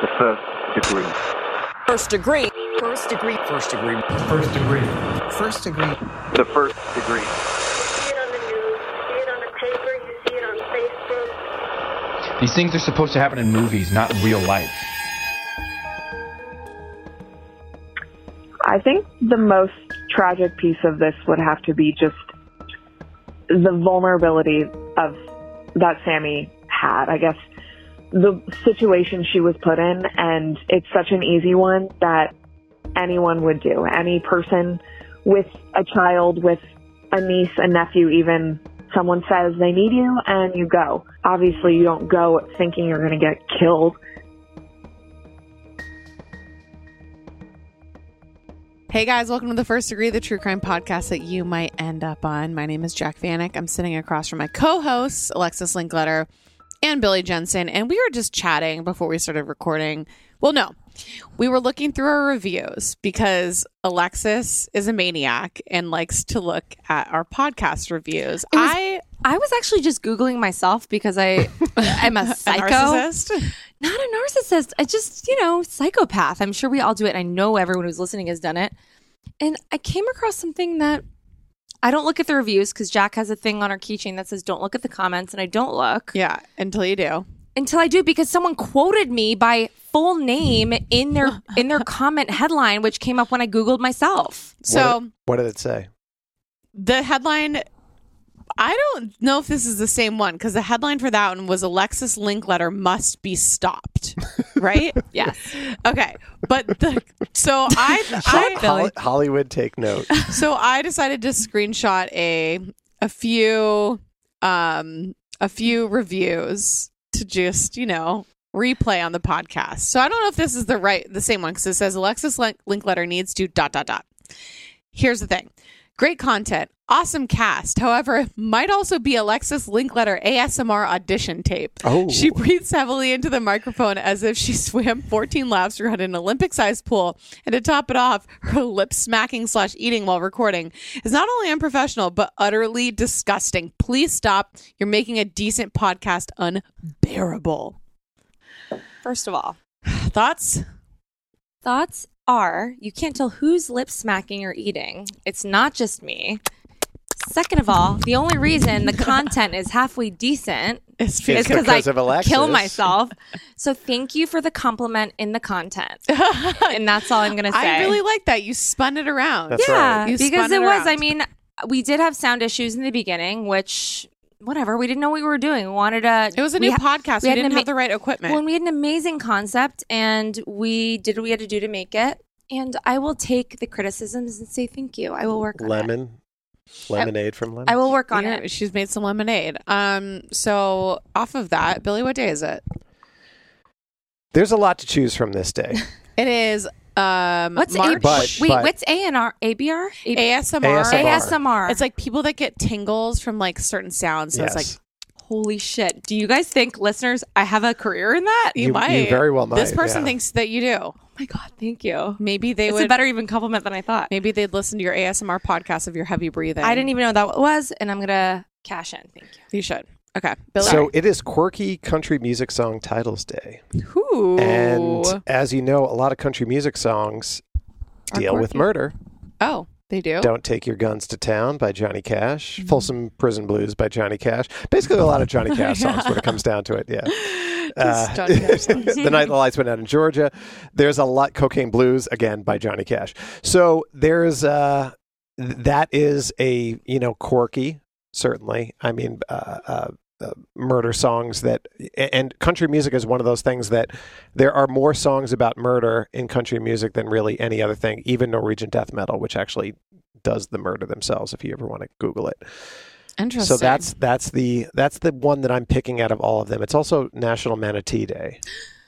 The first degree. First degree. First degree. First degree. First degree. First degree. The first degree. see it on the news, you see it on the paper, you see it on Facebook. These things are supposed to happen in movies, not in real life. I think the most tragic piece of this would have to be just the vulnerability of that Sammy had. I guess the situation she was put in, and it's such an easy one that anyone would do. Any person with a child, with a niece, a nephew, even someone says they need you, and you go. Obviously, you don't go thinking you're going to get killed. Hey guys, welcome to the First Degree, the true crime podcast that you might end up on. My name is Jac Vanek. I'm sitting across from my co host, Alexis Linkletter and Billy Jensen, and we were just chatting before we started recording. Well, no, we were looking through our reviews because Alexis is a maniac and likes to look at our podcast reviews. Was- I I was actually just googling myself because I I'm a a psycho. narcissist. Not a narcissist. I just, you know, psychopath. I'm sure we all do it. I know everyone who's listening has done it. And I came across something that I don't look at the reviews because Jac has a thing on her keychain that says don't look at the comments, and I don't look Yeah, until you do. until I do because someone quoted me by full name in their in their comment headline, which came up when I googled myself. So What did it say? the headline I don't know if this is the same one because the headline for that one was Alexis Linkletter must be stopped. Right? Yes. okay. But the so I, I Hol- Hollywood, take note. so I decided to screenshot a a few um a few reviews to just, you know, replay on the podcast. So I don't know if this is the right the same one because it says Alexis Link- Linkletter needs to dot dot dot. Here's the thing. Great content, awesome cast. However, it might also be Alexis Linkletter ASMR audition tape. Oh. She breathes heavily into the microphone as if she swam 14 laps around an Olympic-sized pool. And to top it off, her lip smacking slash eating while recording is not only unprofessional but utterly disgusting. Please stop. You're making a decent podcast unbearable. First of all, Thoughts? thoughts are you can't tell who's lip smacking or eating. It's not just me. Second of all, the only reason the content is halfway decent It's It's is because because I of kill myself. So thank you for the compliment in the content, and that's all I'm gonna say. I really like that. You spun it around. That's yeah, right. You because spun it it was. I mean, we did have sound issues in the beginning, which whatever. We didn't know what we were doing. We wanted to. It was a we new ha- podcast. we We, didn't ama- have the right equipment. Well, and we had an amazing concept, and we did what we had to do to make it. And I will take the criticisms and say thank you. I will work on it. Lemon. Lemonade from lemon. I will work on Yeah, it. She's made some lemonade. Um. So off of that, Billy, what day is it? There's a lot to choose from this day. It is um What's A- March But- wait? but- what's A and R? ABR? ASMR. ASMR. ASMR. It's like people that get tingles from like certain sounds. So yes. it's like holy shit. Do you guys think, listeners, I have a career in that? you, You- might. you very well might. This person yeah. thinks that you do. Oh my god, thank you. Maybe they it's would. a better even compliment than I thought. maybe they'd listen to your ASMR podcast of your heavy breathing. I didn't even know that was, and I'm gonna cash in. Thank you. You should. Okay, Billy. So it is quirky country music song titles day. Ooh. And as you know, a lot of country music songs Are deal with murder. oh, They do. Don't Take Your Guns to Town by Johnny Cash. Mm-hmm. Folsom Prison Blues by Johnny Cash. Basically, a lot of Johnny Cash songs when it comes down to it. Yeah. Just Johnny Cash songs. the night the lights went out in Georgia. There's a lot. Cocaine Blues again by Johnny Cash. So there's uh, that is a you know quirky certainly. I mean, uh, uh, uh, murder songs that and country music is one of those things that there are more songs about murder in country music than really any other thing. Even Norwegian death metal, which actually does the murder themselves. If you ever want to Google it. Interesting. So that's that's the that's the one that I'm picking out of all of them. It's also National Manatee Day.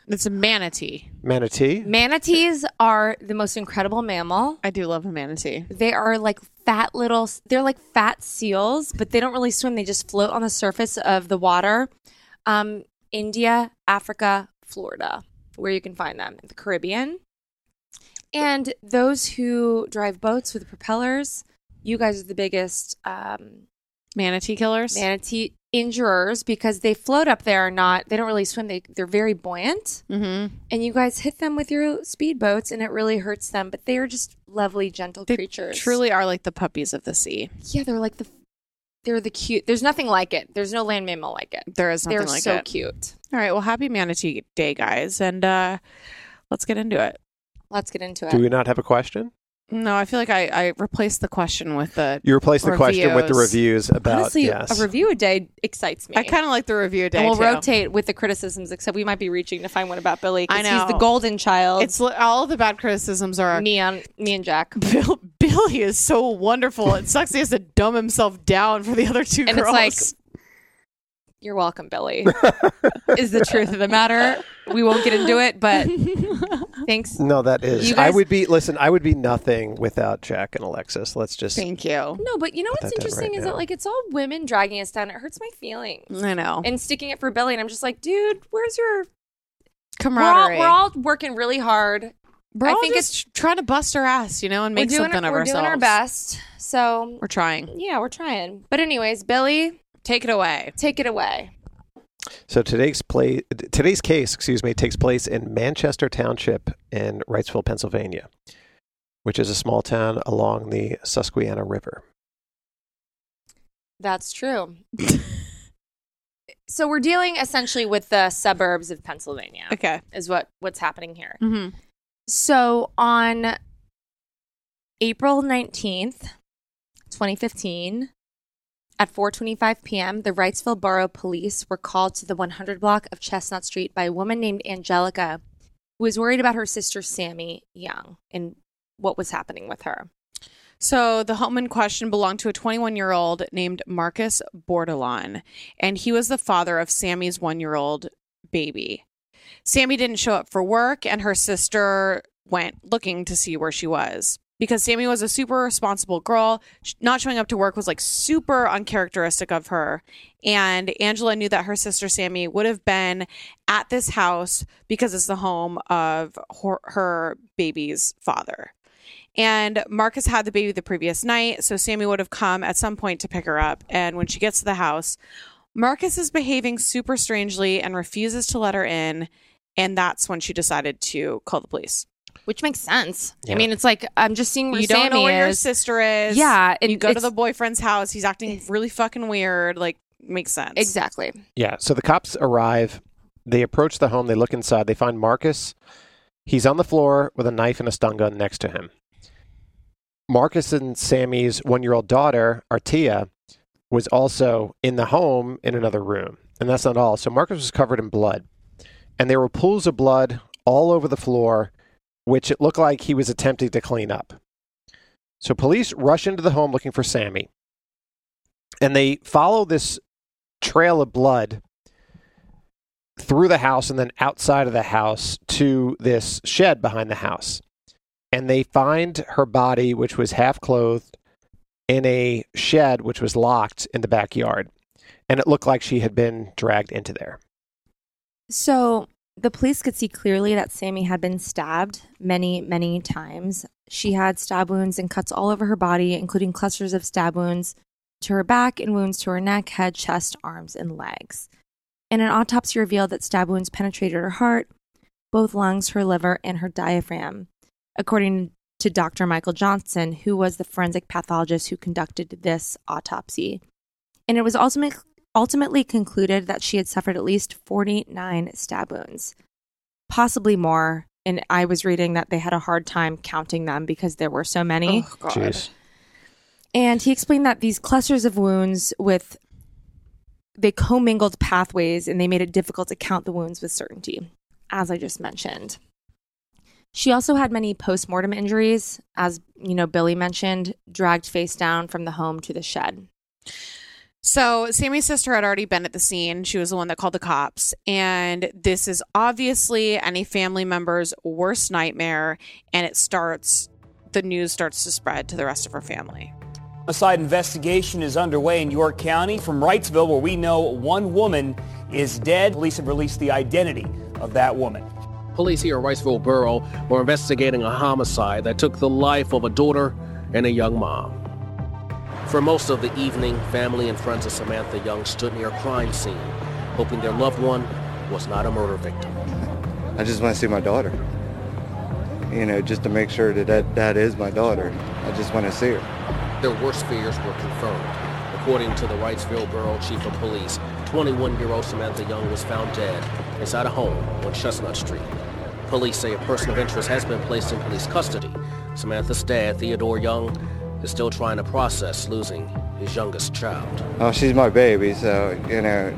It's a manatee. Manatee. Manatees are the most incredible mammal. I do love a manatee. They are like fat little, they're like fat seals, but they don't really swim. They just float on the surface of the water. Um, India, Africa, Florida, where you can find them, the Caribbean. And those who drive boats with propellers, you guys are the biggest um, Manatee killers. manatee injurers because they float up there and not, they don't really swim. They, they're very buoyant. mm-hmm. And you guys hit them with your speedboats and it really hurts them, but they are just lovely, gentle They creatures. truly are like the puppies of the sea. Yeah, they're like the they're the cute. There's nothing like it. There's no land mammal like it. There is nothing They're like so it. cute. All right. Well, happy Manatee Day, guys, and uh, let's get into it. Let's get into it. Do we not have a question? No, I feel like I, I replaced the question with the. You replaced the question with the Reviews. reviews about Honestly, yes. a review a day excites me. I kind of like the review a day. and we'll too. rotate with the criticisms, except we might be reaching to find one about Billy. 'cause I know. he's the golden child. It's all the bad criticisms are. me and me and Jac, Bill, Billy is so wonderful. It sucks he has to dumb himself down for the other two and girls. it's like, "You're welcome, Billy." is the truth of the matter. We won't get into it, but thanks. no, that is. You I would be. Listen, I would be nothing without Jac and Alexis. Let's just. Thank you. No, but you know what's interesting right is now. that like it's all women dragging us down. It hurts my feelings. I know. and sticking it for Billy. And I'm just like, dude, where's your? We're all, Camaraderie. we're all working really hard. We're I all think just trying to bust our ass, you know, and make we're something our, of we're ourselves. doing our best. So We're trying. yeah, we're trying. But anyways, Billy, Take it away. take it away. So today's play, today's case, excuse me, takes place in Manchester Township in Wrightsville, Pennsylvania, which is a small town along the Susquehanna River. That's true. so we're dealing essentially with the suburbs of Pennsylvania. Okay. Is what what's happening here. Mm-hmm. So on April 19th, 2015, at 4:25 p.m., the Wrightsville Borough Police were called to the 100 block of Chestnut Street by a woman named Angelica who was worried about her sister Sammy Young and what was happening with her. So the home in question belonged to a 21 year old named Marcus Bordelon, and he was the father of Sammy's one year old baby. Sammy didn't show up for work, and her sister went looking to see where she was. Because Sammy was a super responsible girl, not showing up to work was like super uncharacteristic of her. And Angela knew that her sister Sammy would have been at this house because it's the home of her, her baby's father. And Marcus had the baby the previous night, so Sammy would have come at some point to pick her up. And when she gets to the house, Marcus is behaving super strangely and refuses to let her in. And that's when she decided to call the police. Which makes sense. Yeah. I mean, it's like I'm just seeing where you don't know where your sister is. Yeah, and you go to the boyfriend's house. He's acting really fucking weird. Like, makes sense. Exactly. Yeah. So the cops arrive. They approach the home. They look inside. They find Marcus. He's on the floor with a knife and a stun gun next to him. Marcus and Sammy's one year old daughter, Artia, was also in the home in another room. And that's not all. So Marcus was covered in blood. And there were pools of blood all over the floor, which it looked like he was attempting to clean up. So police rush into the home looking for Sammy. And they follow this trail of blood through the house and then outside of the house to this shed behind the house. And they find her body, which was half clothed, in a shed which was locked in the backyard. And it looked like she had been dragged into there. So the police could see clearly that Sammy had been stabbed many, many times. She had stab wounds and cuts all over her body, including clusters of stab wounds to her back and wounds to her neck, head, chest, arms, and legs. And an autopsy revealed that stab wounds penetrated her heart, both lungs, her liver, and her diaphragm. According to Dr. Michael Johnson, who was the forensic pathologist who conducted this autopsy. And it was ultimate, ultimately concluded that she had suffered at least 49 stab wounds, possibly more. And I was reading that they had a hard time counting them because there were so many. Oh, God. Jeez. And he explained that these clusters of wounds with they commingled pathways and they made it difficult to count the wounds with certainty, as I just mentioned. She also had many post-mortem injuries, as you know, Billy mentioned, dragged face down from the home to the shed. So, Sammy's sister had already been at the scene. She was the one that called the cops. And this is obviously any family member's worst nightmare. And it starts, the news starts to spread to the rest of her family. A homicide investigation is underway in York County from Wrightsville, where we know one woman is dead. Police have released the identity of that woman. Police here in Wrightsville Borough were investigating a homicide that took the life of a daughter and a young mom. For most of the evening, family and friends of Samantha Young stood near a crime scene, hoping their loved one was not a murder victim. I just want to see my daughter. You know, just to make sure that that, that is my daughter. I just want to see her. Their worst fears were confirmed. According to the Wrightsville Borough Chief of Police, 21-year-old Samantha Young was found dead inside a home on Chestnut Street. Police say a person of interest has been placed in police custody. Samantha's dad, Theodore Young, is still trying to process losing his youngest child. Oh, she's my baby, so, you know,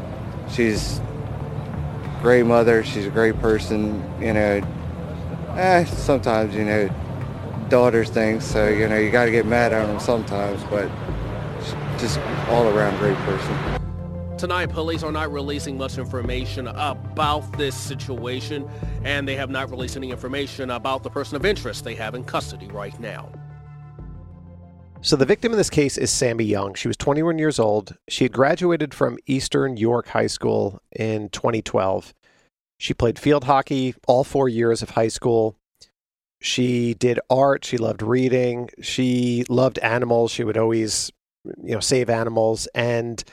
she's a great mother. She's a great person, you know. Eh, sometimes, you know, daughters things, so, you know, you got to get mad at them sometimes, but just all around great person. Tonight, police are not releasing much information about this situation, and they have not released any information about the person of interest they have in custody right now. So the victim in this case is Sammy Young. She was 21 years old. She had graduated from Eastern York High School in 2012. She played field hockey all four years of high school. She did art. She loved reading. She loved animals. She would always, you know, save animals. And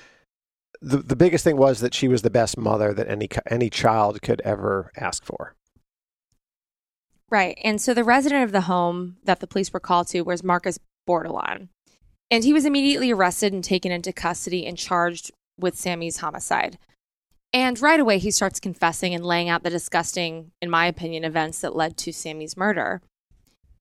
the the biggest thing was that she was the best mother that any any child could ever ask for. Right. And so the resident of the home that the police were called to was Marcus Bordelon. And he was immediately arrested and taken into custody and charged with Sammy's homicide. And right away, he starts confessing and laying out the disgusting, in my opinion, events that led to Sammy's murder.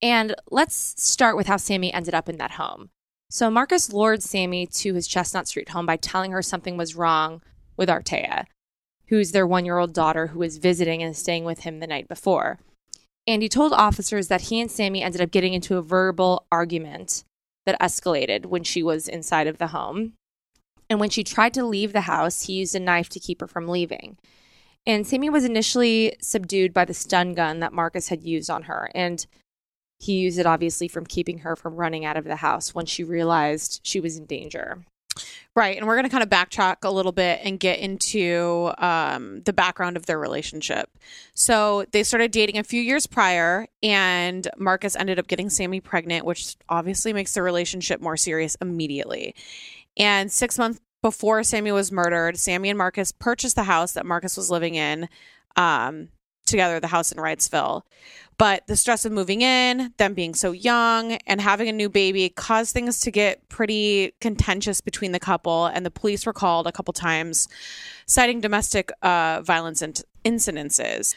And let's start with how Sammy ended up in that home. So Marcus lured Sammy to his Chestnut Street home by telling her something was wrong with Artea, who's their one year old daughter who was visiting and staying with him the night before. And he told officers that he and Sammy ended up getting into a verbal argument that escalated when she was inside of the home. And when she tried to leave the house, he used a knife to keep her from leaving. And Sammy was initially subdued by the stun gun that Marcus had used on her. And he used it obviously from keeping her from running out of the house when she realized she was in danger. Right. And we're going to kind of backtrack a little bit and get into um, the background of their relationship. So they started dating a few years prior, and Marcus ended up getting Sammy pregnant, which obviously makes the relationship more serious immediately. And six months before Sammy was murdered, Sammy and Marcus purchased the house that Marcus was living in um, together, the house in Wrightsville. But the stress of moving in, them being so young, and having a new baby caused things to get pretty contentious between the couple. And the police were called a couple times, citing domestic uh, violence in- incidences.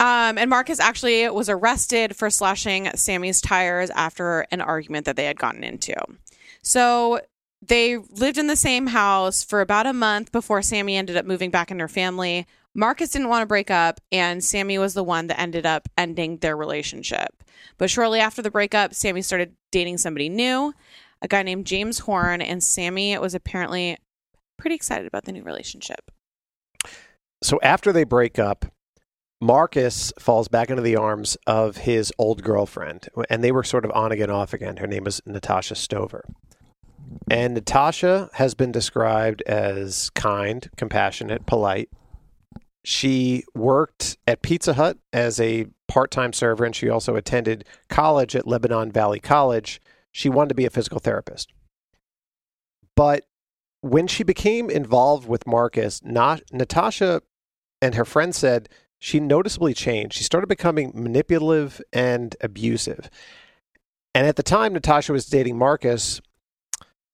Um, and Marcus actually was arrested for slashing Sammy's tires after an argument that they had gotten into. So they lived in the same house for about a month before Sammy ended up moving back in her family. Marcus didn't want to break up, and Sammy was the one that ended up ending their relationship. But shortly after the breakup, Sammy started dating somebody new, a guy named James Horn, and Sammy was apparently pretty excited about the new relationship. So after they break up, Marcus falls back into the arms of his old girlfriend, and they were sort of on again, off again. Her name is Natasha Stover. And Natasha has been described as kind, compassionate, polite. She worked at Pizza Hut as a part time server, and she also attended college at Lebanon Valley College. She wanted to be a physical therapist. But when she became involved with Marcus, not, Natasha and her friend said she noticeably changed. She started becoming manipulative and abusive. And at the time, Natasha was dating Marcus,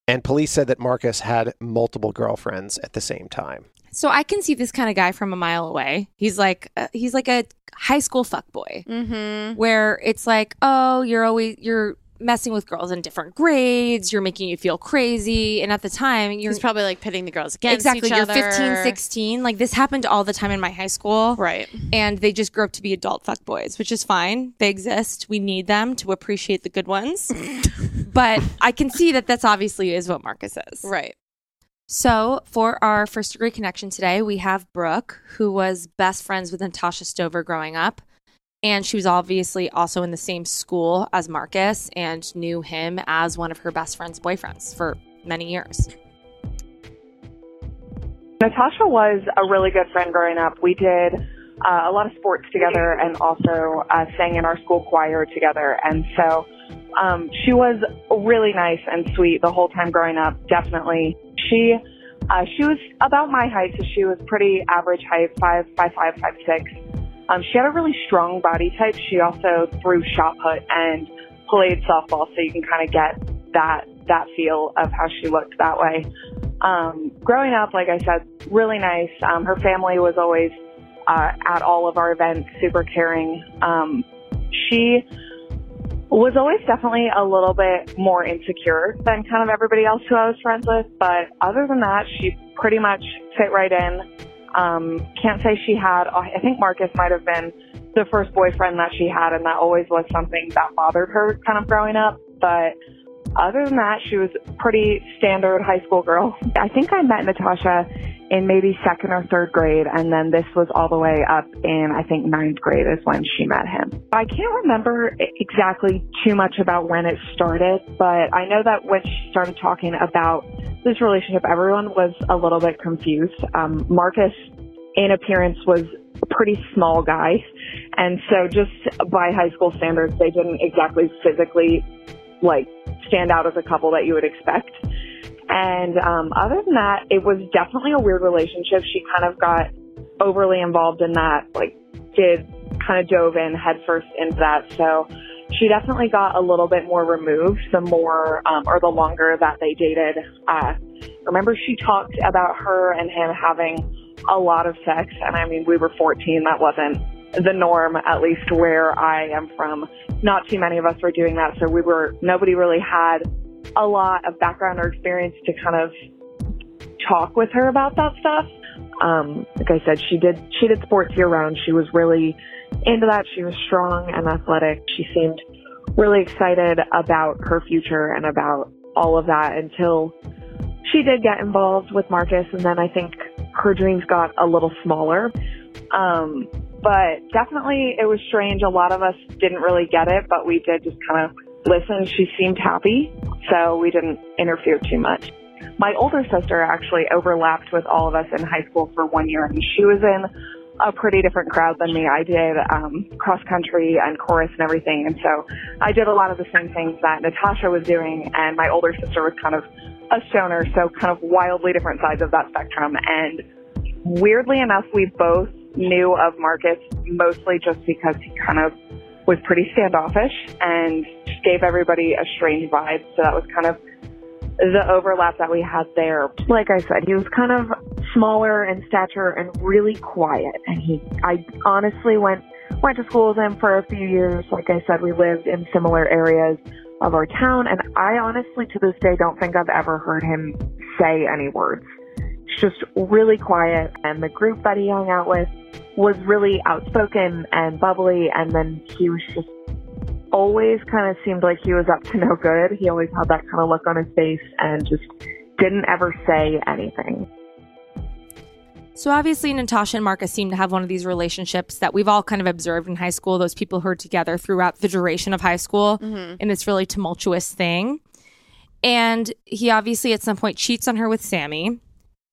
and police said that Marcus had multiple girlfriends at the same time. So I can see this kind of guy from a mile away. He's like uh, he's like a high school fuckboy, Mm-hmm. where it's like, oh, you're always you're messing with girls in different grades. You're making you feel crazy, and at the time, you're He's probably like pitting the girls against exactly each you're other. 15 16 like this happened all the time in my high school Right. and they just grew up to be adult fuckboys which is fine they exist we need them to appreciate the good ones but i can see that that's obviously is what marcus is Right. So for our first degree connection today we have brooke who was best friends with natasha stover growing up and she was obviously also in the same school as marcus and knew him as one of her best friend's boyfriends for many years Natasha was a really good friend growing up. We did uh, a lot of sports together and also uh, sang in our school choir together. And so um, she was really nice and sweet the whole time growing up. Definitely, she uh, she was about my height, so she was pretty average height, five five five five six. Um, she had a really strong body type. She also threw shot put and played softball, so you can kind of get that that feel of how she looked that way. Um, growing up, like I said, really nice. Um, her family was always uh, at all of our events, super caring. Um, she was always definitely a little bit more insecure than kind of everybody else who I was friends with, but other than that, she pretty much fit right in. Um, can't say she had, I think Marcus might have been the first boyfriend that she had, and that always was something that bothered her kind of growing up, but other than that, she was pretty standard high school girl. I think I met Natasha in maybe second or third grade, and then this was all the way up in, I think, ninth grade is when she met him. I can't remember exactly too much about when it started, but I know that when she started talking about this relationship, everyone was a little bit confused. Um, Marcus, in appearance, was a pretty small guy, and so just by high school standards, they didn't exactly physically like stand out as a couple that you would expect. And um, other than that, it was definitely a weird relationship. She kind of got overly involved in that, like did kind of dove in headfirst into that. So she definitely got a little bit more removed the more um, or the longer that they dated. Uh, remember, she talked about her and him having a lot of sex, and I mean, we were 14. That wasn't the norm, at least where I am from. Not too many of us were doing that, so we were nobody really had a lot of background or experience to kind of talk with her about that stuff. Um, like I said, she did she did sports year round. She was really into that. She was strong and athletic. She seemed really excited about her future and about all of that until she did get involved with Marcus, and then I think her dreams got a little smaller. Um, but definitely it was strange. A lot of us didn't really get it, but we did just kind of listen. She seemed happy, so we didn't interfere too much. My older sister actually overlapped with all of us in high school for one year, and she was in a pretty different crowd than me. I did um, cross country and chorus and everything, and so I did a lot of the same things that Natasha was doing, and my older sister was kind of a stoner, so kind of wildly different sides of that spectrum. And weirdly enough, we both knew of Marcus mostly just because he kind of was pretty standoffish and just gave everybody a strange vibe. So that was kind of the overlap that we had there. Like I said, he was kind of smaller in stature and really quiet. And he, I honestly went went to school with him for a few years. Like I said, we lived in similar areas of our town, and I honestly, to this day, don't think I've ever heard him say any words. He's just really quiet, and the group that he hung out with was really outspoken and bubbly, and then he was just always kind of seemed like he was up to no good. He always had that kind of look on his face and just didn't ever say anything. So obviously, Natasha and Marcus seem to have one of these relationships that we've all kind of observed in high school. Those people who are together throughout the duration of high school Mhm. in this really tumultuous thing. And he obviously at some point cheats on her with Sammy,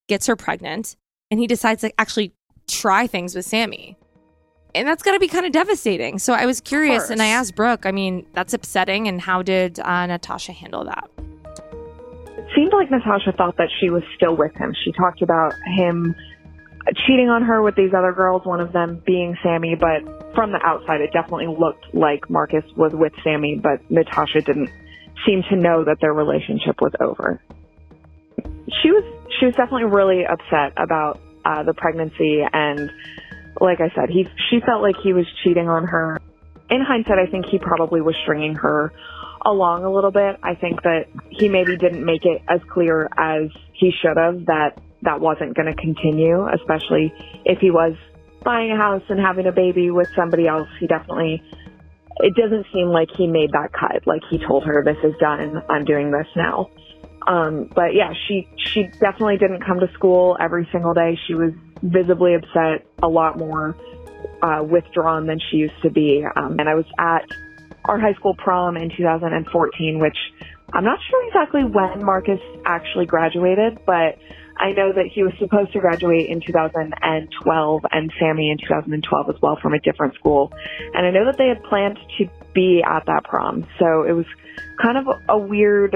gets her pregnant, and he decides to actually try things with Sammy. And that's got to be kind of devastating. So I was curious and I asked Brooke, I mean, that's upsetting. And how did uh, Natasha handle that? It seemed like Natasha thought that she was still with him. She talked about him cheating on her with these other girls, one of them being Sammy, but from the outside it definitely looked like Marcus was with Sammy, but Natasha didn't seem to know that their relationship was over. She was she was definitely really upset about uh, the pregnancy and like I said, he she felt like he was cheating on her. In hindsight, I think he probably was stringing her along a little bit. I think that he maybe didn't make it as clear as he should have that that wasn't going to continue, especially if he was buying a house and having a baby with somebody else. He definitely it doesn't seem like he made that cut. Like he told her, "This is done. I'm doing this now." Um, but yeah, she she definitely didn't come to school every single day. She was visibly upset, a lot more uh, withdrawn than she used to be. Um, and I was at our high school prom in 2014, which I'm not sure exactly when Marcus actually graduated, but I know that he was supposed to graduate in 2012 and Sammy in 2012 as well from a different school. And I know that they had planned to be at that prom. So it was kind of a weird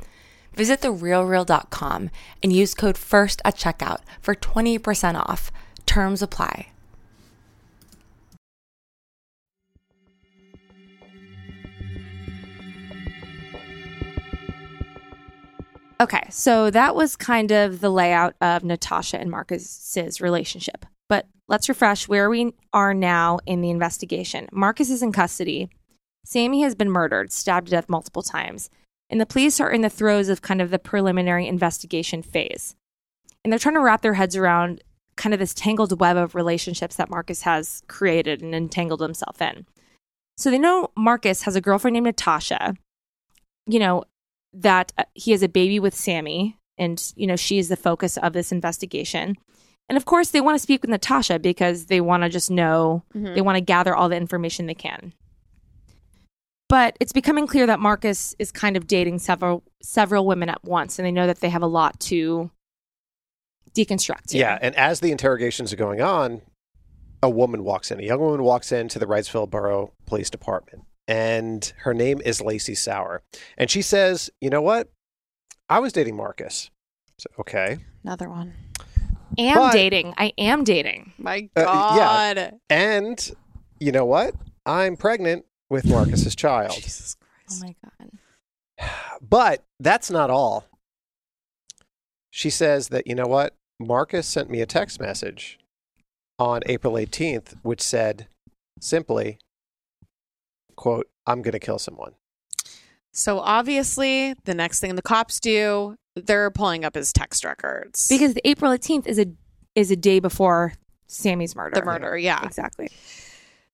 Visit therealreal.com and use code FIRST at checkout for 20% off. Terms apply. Okay, so that was kind of the layout of Natasha and Marcus's relationship. But let's refresh where we are now in the investigation. Marcus is in custody. Sammy has been murdered, stabbed to death multiple times and the police are in the throes of kind of the preliminary investigation phase. And they're trying to wrap their heads around kind of this tangled web of relationships that Marcus has created and entangled himself in. So they know Marcus has a girlfriend named Natasha. You know, that uh, he has a baby with Sammy, and you know she is the focus of this investigation. And of course, they want to speak with Natasha because they want to just know, Mhm. they want to gather all the information they can. But it's becoming clear that Marcus is kind of dating several several women at once, and they know that they have a lot to deconstruct. here. Yeah, and as the interrogations are going on, a woman walks in. A young woman walks into the Wrightsville Borough Police Department, and her name is Lacey Sauer. And she says, "You know what? I was dating Marcus." So, okay. Another one. am But- dating. I am dating. My Uh, God. yeah. And you know what? I'm pregnant with Marcus's child. Jesus Oh my god. But that's not all. She says that, you know what? Marcus sent me a text message on April 18th, which said simply, quote, I'm going to kill someone. So obviously, the next thing the cops do, they're pulling up his text records. Because the April 18th is a is a day before Sammy's murder. the murder, yeah. Exactly.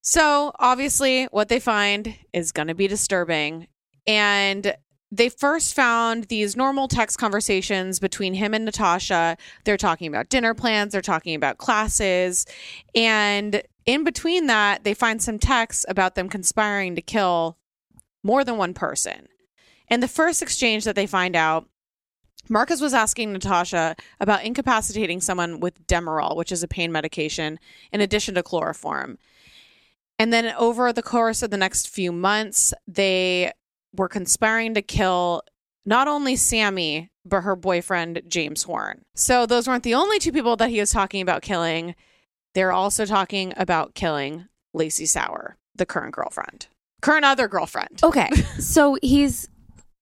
So obviously, what they find is going to be disturbing. And they first found these normal text conversations between him and Natasha. They're talking about dinner plans, they're talking about classes. And in between that, they find some texts about them conspiring to kill more than one person. And the first exchange that they find out, Marcus was asking Natasha about incapacitating someone with Demerol, which is a pain medication, in addition to chloroform. And then over the course of the next few months, they were conspiring to kill not only Sammy, but her boyfriend, James Horn. So those weren't the only two people that he was talking about killing. They're also talking about killing Lacey Sauer, the current girlfriend, current other girlfriend. Okay. so he's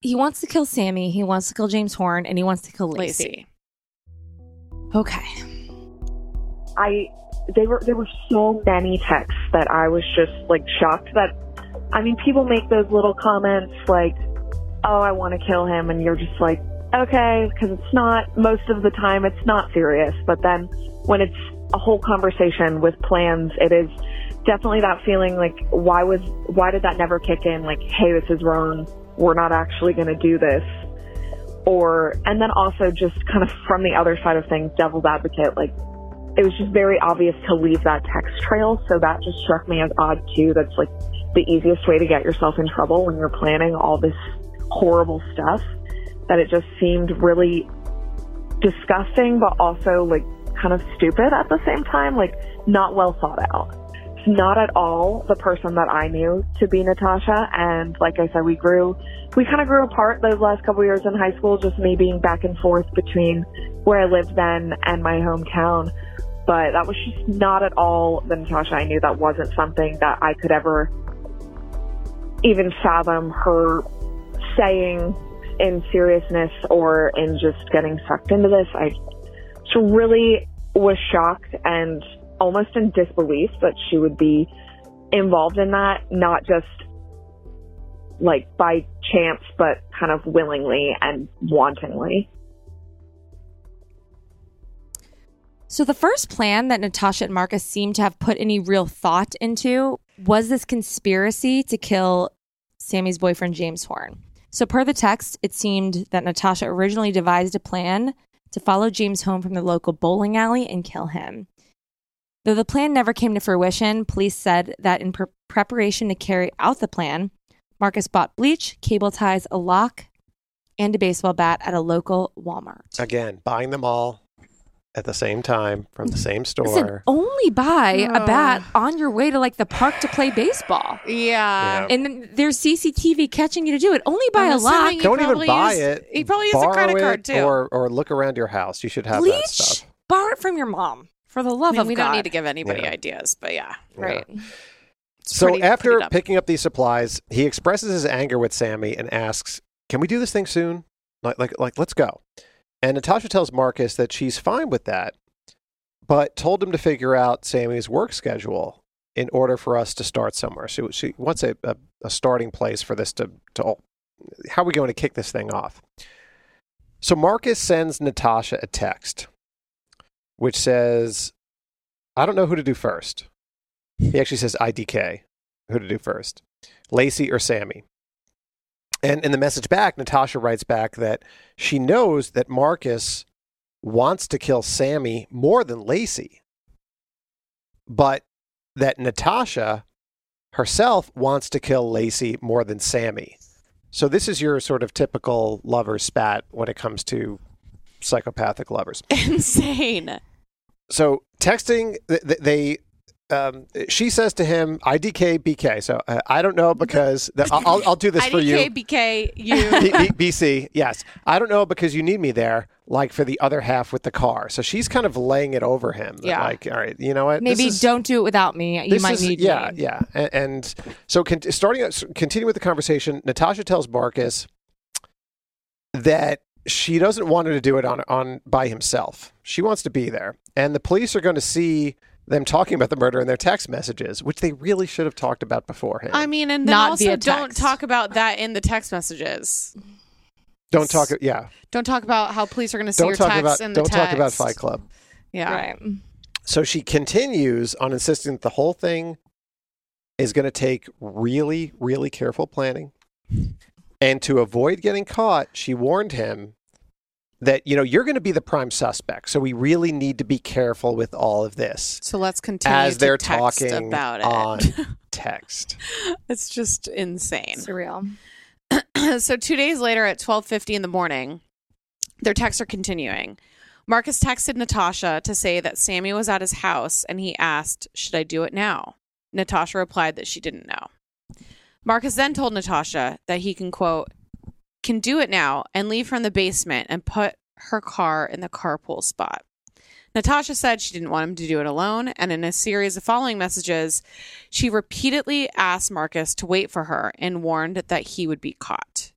he wants to kill Sammy, he wants to kill James Horn, and he wants to kill Lacey. Lacey. Okay. I they were there were so many texts that I was just like shocked that I mean people make those little comments like oh I want to kill him and you're just like okay because it's not most of the time it's not serious but then when it's a whole conversation with plans it is definitely that feeling like why was why did that never kick in? Like hey this is wrong. We're not actually going to do this. Or and then also just kind of from the other side of things devil's advocate like it was just very obvious to leave that text trail. So that just struck me as odd too. That's like the easiest way to get yourself in trouble when you're planning all this horrible stuff. That it just seemed really disgusting, but also like kind of stupid at the same time, like not well thought out. It's not at all the person that I knew to be Natasha. And like I said, we grew, we kind of grew apart those last couple years in high school, just me being back and forth between where I lived then and my hometown but that was just not at all the Natasha I knew. That wasn't something that I could ever even fathom her saying in seriousness or in just getting sucked into this. I just really was shocked and almost in disbelief that she would be involved in that, not just like by chance, but kind of willingly and wantingly. So the first plan that Natasha and Marcus seemed to have put any real thought into was this conspiracy to kill Sammy's boyfriend James Horn. So per the text, it seemed that Natasha originally devised a plan to follow James home from the local bowling alley and kill him. Though the plan never came to fruition, police said that in pre- preparation to carry out the plan, Marcus bought bleach, cable ties, a lock, and a baseball bat at a local Walmart. Again, buying them all at the same time from the same store. Listen, only buy a Oh. bat on your way to like the park to play baseball. Yeah. And then there's CCTV catching you to do it. Only buy I'm a assuming lock. you Don't even probably buy used- it. he probably used a Borrow credit it card, too. Or, or look around your house. You should have that stuff. Borrow it from your mom. For the I love mean, of we God. don't need to give anybody Yeah. ideas, but yeah. Right. It's So pretty- after pretty picking up these supplies, he expresses his anger with Sammy and asks, "Can we do this thing soon? Like, like, like, let's go." And Natasha tells Marcus that she's fine with that, but told him to figure out Sammy's work schedule in order for us to start somewhere. So she wants a, a, a starting place for this to, to all, how are we going to kick this thing off? So Marcus sends Natasha a text, which says, "I don't know who to do first. He actually says IDK, who to do first, Lacey or Sammy. And in the message back, Natasha writes back that she knows that Marcus wants to kill Sammy more than Lacey, but that Natasha herself wants to kill Lacey more than Sammy. So this is your sort of typical lover spat when it comes to psychopathic lovers. Insane. So texting, th- th- they. Um, she says to him, "IDK BK." So uh, I don't know because the, I'll, I'll- I'll do this for you. IDK, BK, you. B- B- BC, yes. I don't know because you need me there, like for the other half with the car. So she's kind of laying it over him. Yeah. Like, all right, you know what? Maybe This is- don't do it without me. You might is- need yeah, me. yeah. And, and so con- starting, out- continue with the conversation. Natasha tells Marcus that she doesn't want him to do it on on by himself. She wants to be there, and the police are going to see them talking about the murder in their text messages, which they really should have talked about beforehand. I mean, and then Not also don't talk about that in the text messages. don't talk. Yeah, Don't talk about how police are going to see don't your text about in the don't talk about. Fight Club. Yeah. Right. So she continues on insisting that the whole thing is going to take really, really careful planning. And to avoid getting caught, she warned him that, you know, you're going to be the prime suspect. So we really need to be careful with all of this So let's continue as to they're text talking about it. on text. it's just insane. Surreal. so two days later at 12.50 in the morning their texts are continuing marcus texted natasha to say that sammy was at his house and he asked should i do it now natasha replied that she didn't know marcus then told natasha that he can quote can do it now and leave her in the basement and put her car in the carpool spot Natasha said she didn't want him to do it alone, and in a series of following messages, she repeatedly asked Marcus to wait for her and warned that he would be caught.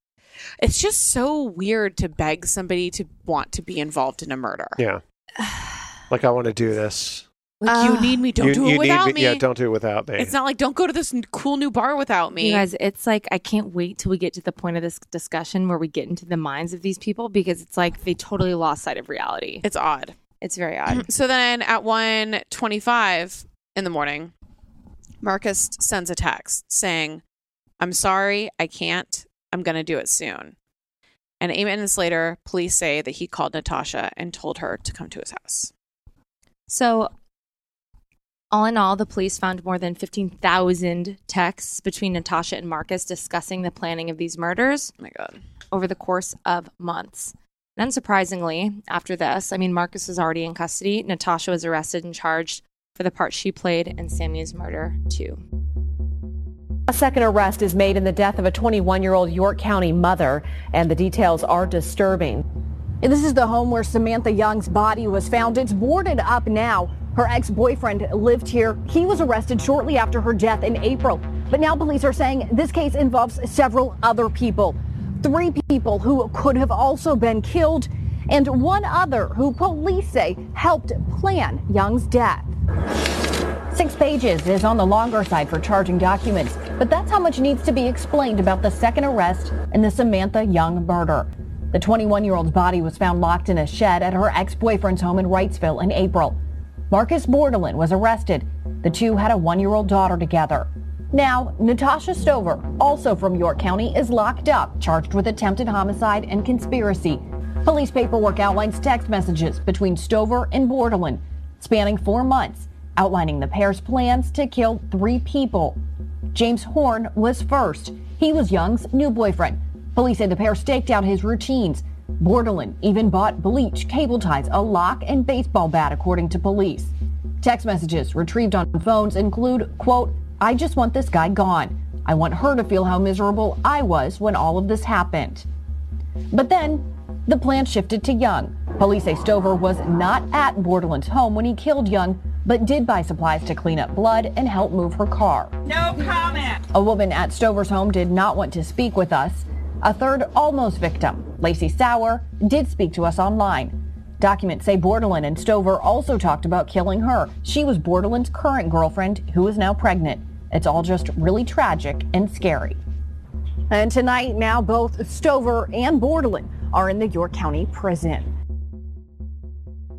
It's just so weird to beg somebody to want to be involved in a murder. Yeah. Like, I want to do this. Like, you need me, don't you, do you it need without me. Yeah, don't do it without me. It's not like, don't go to this cool new bar without me. You guys, it's like I can't wait till we get to the point of this discussion where we get into the minds of these people because it's like they totally lost sight of reality. it's odd. It's very odd. So then at 1.25 in the morning, Marcus sends a text saying, I'm sorry, I can't. I'm going to do it soon. And eight minutes later, police say that he called Natasha and told her to come to his house. So, all in all, the police found more than 15,000 texts between Natasha and Marcus discussing the planning of these murders Oh my God. over the course of months. And unsurprisingly, after this, I mean, Marcus was already in custody. Natasha was arrested and charged for the part she played in Sammy's murder, too. A second arrest is made in the death of a 21 year old York County mother, and the details are disturbing. This is the home where Samantha Young's body was found. It's boarded up now. Her ex boyfriend lived here. He was arrested shortly after her death in April. But now police are saying this case involves several other people. Three people who could have also been killed, and one other who police say helped plan Young's death. Six pages is on the longer side for charging documents, but that's how much needs to be explained about the second arrest in the Samantha Young murder. The 21 year old's body was found locked in a shed at her ex boyfriend's home in Wrightsville in April. Marcus Bordelon was arrested. The two had a one year old daughter together. Now, Natasha Stover, also from York County, is locked up, charged with attempted homicide and conspiracy. Police paperwork outlines text messages between Stover and Bordelon, spanning four months, outlining the pair's plans to kill three people. James Horn was first. He was Young's new boyfriend. Police said the pair staked out his routines. Bordelon even bought bleach, cable ties, a lock, and baseball bat, according to police. Text messages retrieved on phones include, quote, I just want this guy gone. I want her to feel how miserable I was when all of this happened. But then the plan shifted to Young. Police say Stover was not at Bordelon's home when he killed Young, but did buy supplies to clean up blood and help move her car. No comment. A woman at Stover's home did not want to speak with us. A third almost victim, Lacey Sauer, did speak to us online. Documents say Bordelon and Stover also talked about killing her. She was Bordelon's current girlfriend, who is now pregnant. It's all just really tragic and scary. And tonight, now both Stover and Bordelon are in the York County prison.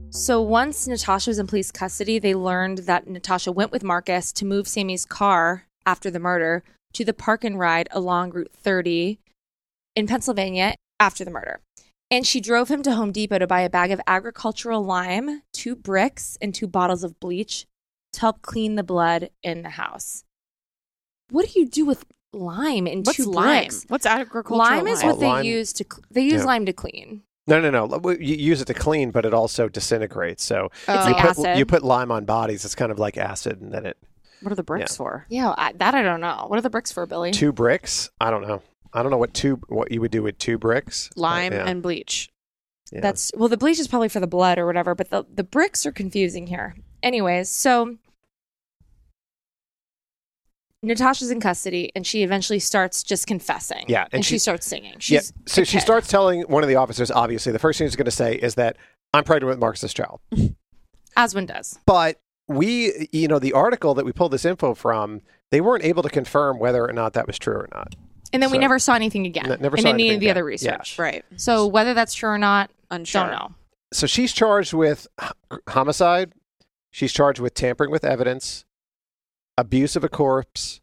So once Natasha was in police custody, they learned that Natasha went with Marcus to move Sammy's car after the murder to the park and ride along Route 30 in Pennsylvania after the murder. And she drove him to Home Depot to buy a bag of agricultural lime, two bricks, and two bottles of bleach to help clean the blood in the house. What do you do with lime and What's two lime? bricks? What's agricultural lime? Lime is lime? what Oh, they lime- use to cl- they use Yeah. lime to clean. No, no, no. You use it to clean, but it also disintegrates. So Oh. It's you like put acid. you put lime on bodies. It's kind of like acid, and then it What are the bricks Yeah. for? Yeah, I, that I don't know. What are the bricks for, Billy? two bricks. I don't know. I don't know what two what you would do with two bricks. Lime Uh, yeah. and bleach. Yeah. That's well, the bleach is probably for the blood or whatever, but the the bricks are confusing here. Anyways, so Natasha's in custody, and she eventually starts just confessing. Yeah, and, and she, she- starts singing. yeah. She's So she kid. starts telling one of the officers. Obviously, the first thing she's going to say is that I'm pregnant with Marcus's child. as one does. But we, you know, the article that we pulled this info from, they weren't able to confirm whether or not that was true or not. And then we So- never saw anything again. N- never in saw any anything of the again. other Yeah. research. Right. So whether that's true or not, Unsure. don't know. So she's charged with h- homicide. She's charged with tampering with evidence, abuse of a corpse,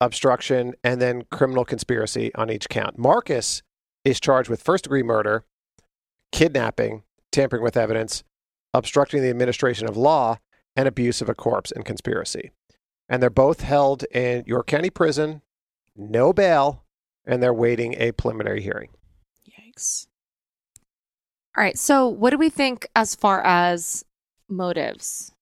obstruction, and then criminal conspiracy on each count. Marcus is charged with first degree murder, kidnapping, tampering with evidence, obstructing the administration of law, and abuse of a corpse and conspiracy. And they're both held in York County Prison, no bail, and they're waiting a preliminary hearing. Yikes. All right. So what do we think as far as motives?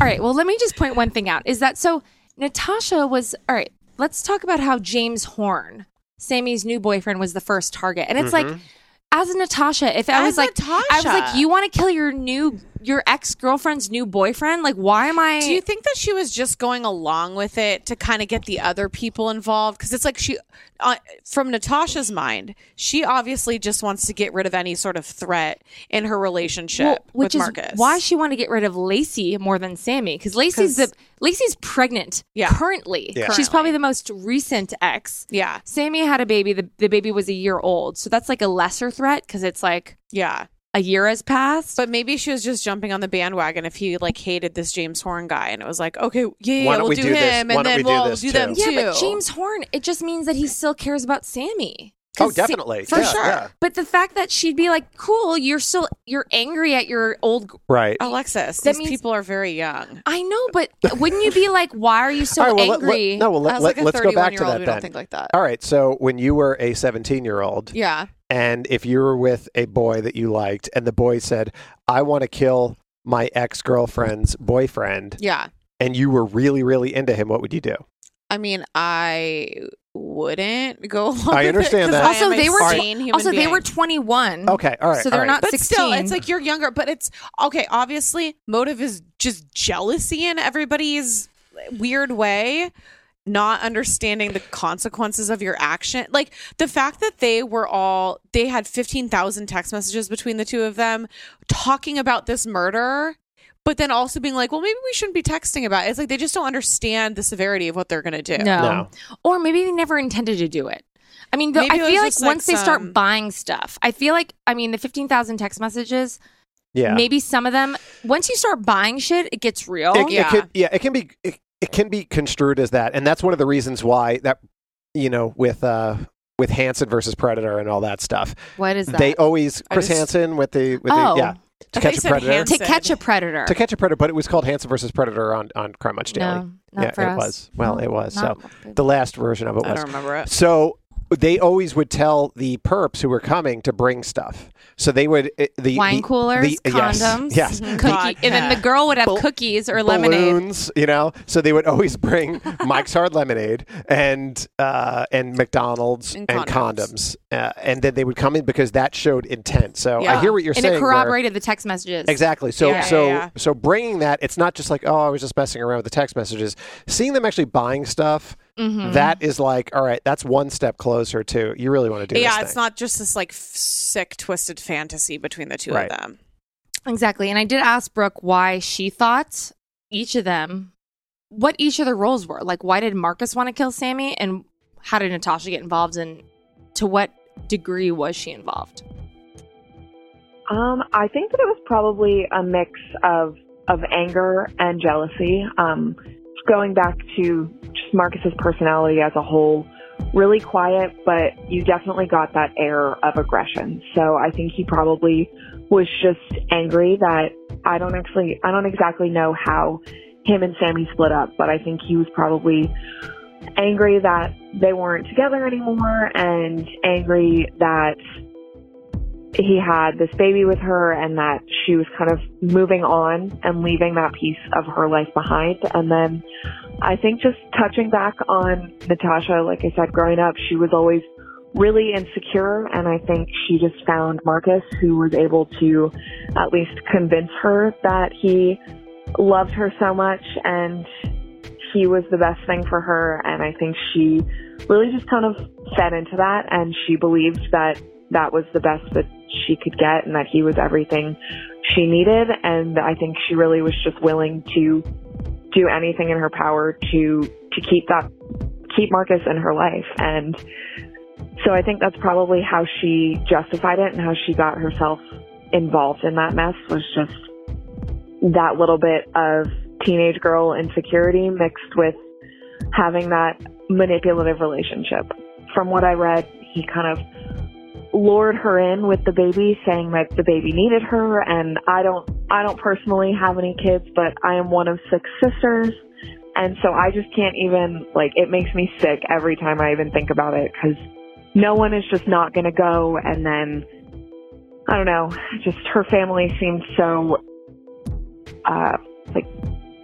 All right. Well, let me just point one thing out is that so Natasha was, all right, let's talk about how James Horn, Sammy's new boyfriend, was the first target. And it's like, Mhm. as a Natasha, if I As was like, I was like, you want to kill your new, your ex girlfriend's new boyfriend? Like, why am I? Do you think that she was just going along with it to kind of get the other people involved? Because it's like she, uh, from Natasha's mind, she obviously just wants to get rid of any sort of threat in her relationship Well, which with is Marcus. why she wanted to get rid of Lacey more than Sammy because Lacey's the 'Cause- Lacey's pregnant Yeah. currently. Yeah. She's probably the most recent ex. Yeah, Sammy had a baby. The, the baby was a year old, so that's like a lesser threat because it's like yeah. A year has passed. But maybe she was just jumping on the bandwagon if he like hated this James Horn guy, and it was like, okay, yeah, yeah, we'll we do, do him, and then we we'll this do them too? too. yeah, but James Horn, it just means that he still cares about Sammy. Oh, 'Cause Sa- definitely. for Yeah, sure. yeah. But the fact that she'd be like, "Cool, you're still you're angry at your old Right. Alexis, That these means- people are very young. I know, but wouldn't you be like, why are you so All right, well, let- let- angry? no, well, let, As let, like a let's go back to 31-year-old, that we then. don't think like that. All right. So when you were a 17 year old, Yeah, and if you were with a boy that you liked, and the boy said, I want to kill my ex girlfriend's boyfriend, yeah. and you were really, really into him, what would you do? I mean, I wouldn't go along I with it that. Also, they were sane human also they were 21. Okay. All right. so they're all right. not But 16. still, it's like you're younger, but it's okay. Obviously, motive is just jealousy in everybody's weird way, not understanding the consequences of your action. Like the fact that they were all, they had 15,000 text messages between the two of them talking about this murder. But then also being like, well, maybe we shouldn't be texting about it. It's like they just don't understand the severity of what they're going to do. no. No. or maybe they never intended to do it. I mean, the, Maybe I feel like just, like, once they some- start buying stuff, I feel like I mean the 15,000 text messages. yeah. Maybe some of them. Once you start buying shit, it gets real. It, it Yeah. could, yeah, it can be it, it can be construed as that, and that's one of the reasons why that you know with uh with Hansen versus Predator and all that stuff. what is that? They always Chris just- Hansen with the with Oh. the yeah to catch a predator Hansen. to catch a predator. to catch a predator, but it was called Hansen versus Predator on on Crime Watch Daily. no, not yeah, for it us. was. Well, No, it was. not- So the last version of it I was. don't remember it. So they always would tell the perps who were coming to bring stuff. So they would uh, the wine the- coolers, the- condoms, yes, cookie, God, and then the girl would have Bal- cookies or lemonade. balloons, you know. So they would always bring Mike's Hard Lemonade and uh, and McDonald's and, And condoms, uh, and then they would come in because that showed intent. So I hear what you're and saying. And it where- corroborated the text messages. Exactly. So Yeah, so yeah, yeah. so bringing that, it's not just like oh, I was just messing around with the text messages. Seeing them actually buying stuff, Mhm. that is like all right. That's one step closer to you really want to do. yeah, this it's thing. not just this like f- sick, twisted fantasy between the two Right. of them. Exactly. And I did ask Brooke why she thought each of them, what each of their roles were. Like, why did Marcus want to kill Sammy? And how did Natasha get involved? And to what degree was she involved? Um, I think that it was probably a mix of of anger and jealousy. Um, going back to just Marcus's personality as a whole, really quiet, but you definitely got that air of aggression. So I think he probably was just angry that I don't actually, I don't exactly know how him and Sammy split up, but I think he was probably angry that they weren't together anymore and angry that he had this baby with her and that she was kind of moving on and leaving that piece of her life behind. And then I think just touching back on Natasha, like I said, growing up, she was always really insecure. And I think she just found Marcus who was able to at least convince her that he loved her so much and he was the best thing for her. And I think she really just kind of fed into that and she believed that that was the best that she could get and that he was everything she needed. And I think she really was just willing to do anything in her power to, to keep that, keep Marcus in her life. And so I think that's probably how she justified it and how she got herself involved in that mess was just that little bit of teenage girl insecurity mixed with having that manipulative relationship. From what I read, he kind of lured her in with the baby saying that the baby needed her and I don't I don't personally have any kids but I am one of six sisters and so I just can't even like it makes me sick every time I even think about it cuz no one is just not going to go and then I don't know just her family seemed so uh like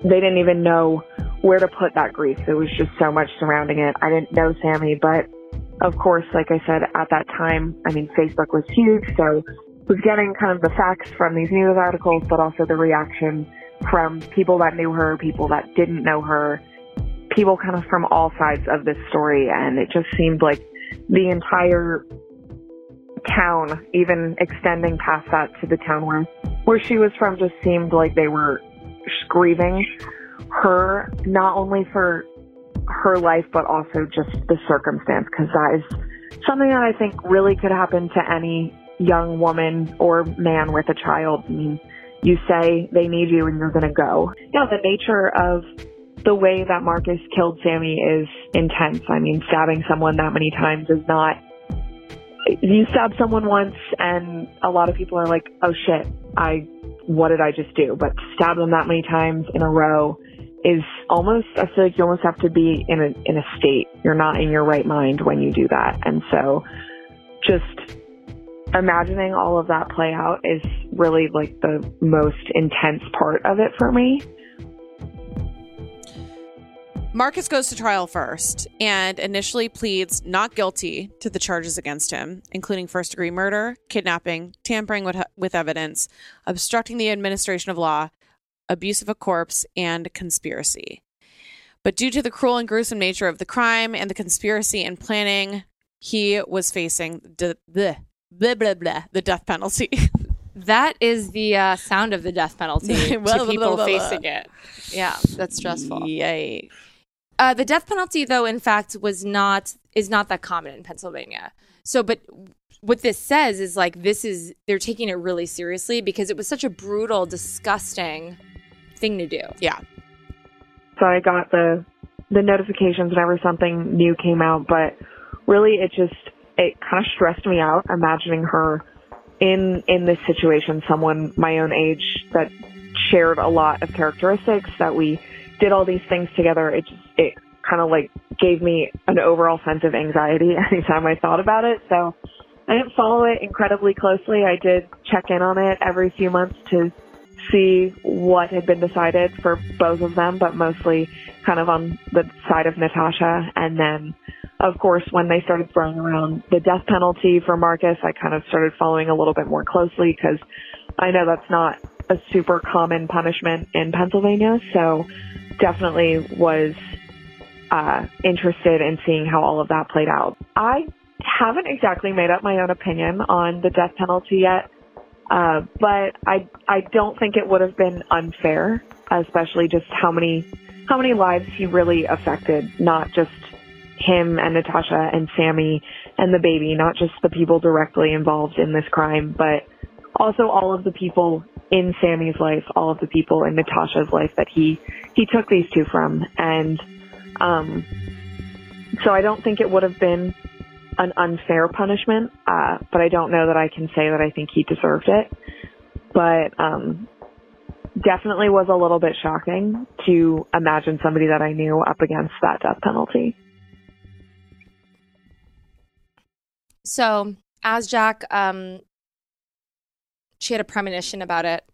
they didn't even know where to put that grief. There was just so much surrounding it. I didn't know Sammy, but of course, like I said, at that time, I mean, Facebook was huge, so was getting kind of the facts from these news articles, but also the reaction from people that knew her, people that didn't know her, people kind of from all sides of this story. And it just seemed like the entire town, even extending past that to the town where, where she was from, just seemed like they were grieving her, not only for her life, but also just the circumstance, because that is something that I think really could happen to any young woman or man with a child. I mean, you say they need you and you're going to go. Yeah, the nature of the way that Marcus killed Sammy is intense. I mean, stabbing someone that many times is not. You stab someone once, and a lot of people are like, "Oh shit, I, what did I just do?" But stab them that many times in a row is almost I feel like you almost have to be in a in a state. You're not in your right mind when you do that. And so just imagining all of that play out is really like the most intense part of it for me. Marcus goes to trial first and initially pleads not guilty to the charges against him, including first degree murder, kidnapping, tampering with, with evidence, obstructing the administration of law, abuse of a corpse, and conspiracy. But due to the cruel and gruesome nature of the crime and the conspiracy and planning, he was facing the blah, blah, blah, blah, the death penalty. That is the uh, sound of the death penalty Blah, to blah, people blah, blah. facing it. Yeah, that's stressful. Yay. Uh, the death penalty, though, in fact, was not is not that common in Pennsylvania. So, but what this says is like this is they're taking it really seriously because it was such a brutal, disgusting thing to do. Yeah. So I got the the notifications whenever something new came out, but really it just it kind of stressed me out imagining her in in this situation, someone my own age that shared a lot of characteristics that we did all these things together. It just it kind of like gave me an overall sense of anxiety anytime I thought about it. So I didn't follow it incredibly closely. I did check in on it every few months to see what had been decided for both of them, but mostly kind of on the side of Natasha. And then, of course, when they started throwing around the death penalty for Marcus, I kind of started following a little bit more closely because I know that's not a super common punishment in Pennsylvania. So definitely was uh, interested in seeing how all of that played out. I haven't exactly made up my own opinion on the death penalty yet. Uh, but I I don't think it would have been unfair, especially just how many how many lives he really affected, not just him and Natasha and Sammy and the baby, not just the people directly involved in this crime, but also all of the people in Sammy's life, all of the people in Natasha's life that he he took these two from, and um, so I don't think it would have been an unfair punishment, uh, but I don't know that I can say that I think he deserved it. But um, definitely was a little bit shocking to imagine somebody that I knew up against that death penalty. So, as Jac, um, she had a premonition about it,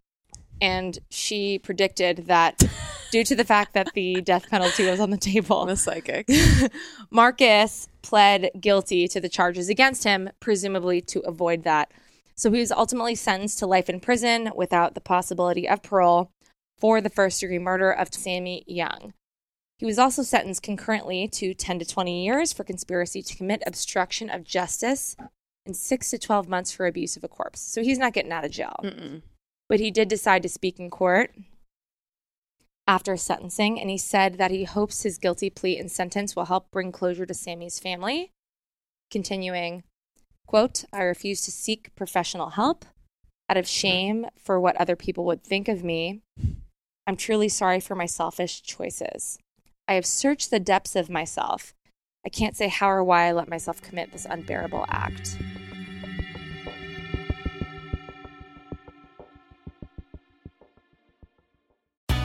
and she predicted that due to the fact that the death penalty was on the table, the psychic Marcus pled guilty to the charges against him, presumably to avoid that. So he was ultimately sentenced to life in prison without the possibility of parole for the first degree murder of Sammy Young. He was also sentenced concurrently to 10 to 20 years for conspiracy to commit obstruction of justice and 6 to 12 months for abuse of a corpse. So he's not getting out of jail. Mm-mm. But he did decide to speak in court after sentencing, and he said that he hopes his guilty plea and sentence will help bring closure to Sammy's family. Continuing, quote, I refuse to seek professional help out of shame for what other people would think of me. I'm truly sorry for my selfish choices. I have searched the depths of myself. I can't say how or why I let myself commit this unbearable act.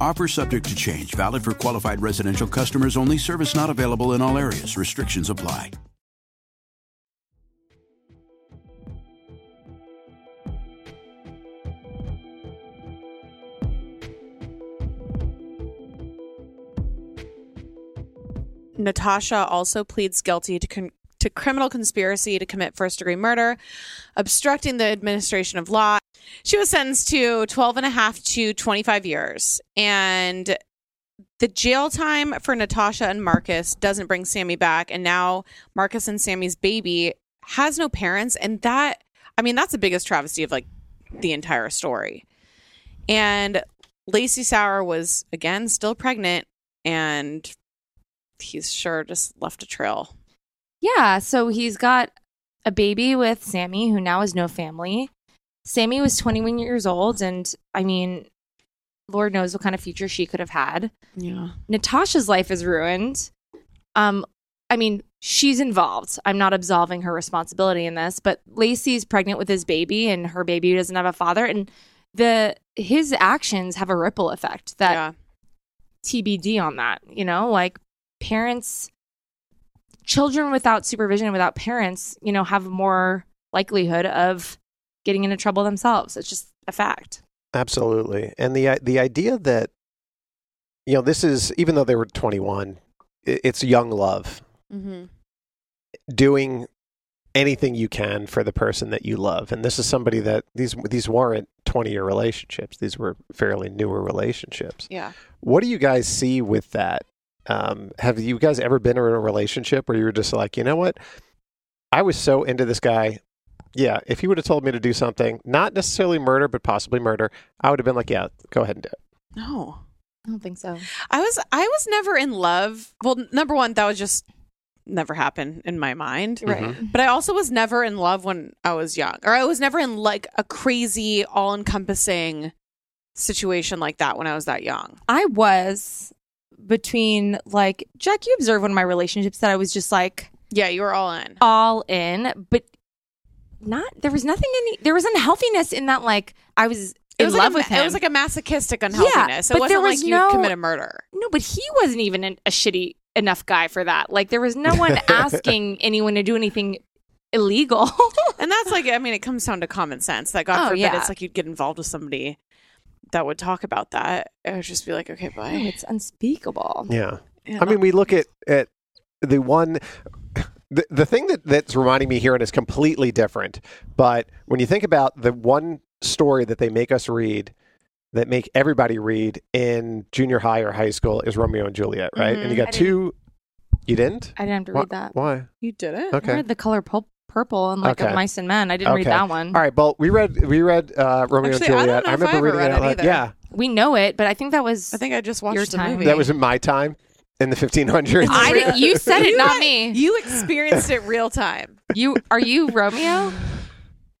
Offer subject to change, valid for qualified residential customers only, service not available in all areas. Restrictions apply. Natasha also pleads guilty to con- to criminal conspiracy to commit first degree murder, obstructing the administration of law. She was sentenced to 12 and a half to 25 years. And the jail time for Natasha and Marcus doesn't bring Sammy back. And now Marcus and Sammy's baby has no parents. And that, I mean, that's the biggest travesty of like the entire story. And Lacey Sauer was again still pregnant and he's sure just left a trail. Yeah, so he's got a baby with Sammy, who now has no family. Sammy was 21 years old, and I mean, Lord knows what kind of future she could have had. Yeah. Natasha's life is ruined. Um, I mean, she's involved. I'm not absolving her responsibility in this, but Lacey's pregnant with his baby, and her baby doesn't have a father, and the his actions have a ripple effect that Yeah. TBD on that. You know, like parents, children without supervision without parents, you know, have more likelihood of getting into trouble themselves. It's just a fact. Absolutely. And the the idea that you know this is even though they were 21, it's young love Mm-hmm. doing anything you can for the person that you love. And this is somebody that these these weren't 20 year relationships. These were fairly newer relationships. Yeah. What do you guys see with that? Um, have you guys ever been in a relationship where you were just like, you know what? I was so into this guy. Yeah, if he would have told me to do something, not necessarily murder, but possibly murder, I would have been like, yeah, go ahead and do it. No. I don't think so. I was I was never in love. Well, number one, that was just never happened in my mind. Right. Mhm. But I also was never in love when I was young. Or I was never in like a crazy, all encompassing situation like that when I was that young. I was between like Jac. You observe one of my relationships that I was just like Yeah, you were all in. all in, but not. There was nothing in. There was unhealthiness in that. Like I was It in was love like a, with him. It was like a masochistic unhealthiness. it but wasn't there was like you no- commit a murder. No, but he wasn't even an, a shitty enough guy for that. Like there was no one asking anyone to do anything illegal. and that's like, I mean, it comes down to common sense that God Oh, forbid yeah. it's like you'd get involved with somebody that would talk about that. It would just be like, okay, bye. it's unspeakable. Yeah. Yeah. I mean, we look at at the one. The, the thing that, that's reminding me here and is completely different, but when you think about the one story that they make us read, that make everybody read in junior high or high school is Romeo and Juliet, right? And you Mhm. got I two. You didn't? I didn't have to Why- read that. Why? You did it. Okay. I read the color pul- purple and like Okay. of mice and men. I didn't read that one. All right, well, we read we read uh, Romeo Actually, and I don't Juliet. know if I remember ever reading read it it out loud. either. Yeah, We know it, but I think that was I think I just watched your the time. movie. that was in my time in the 1500s. I didn't. You said it, not me. You experienced it real time. You are you Romeo?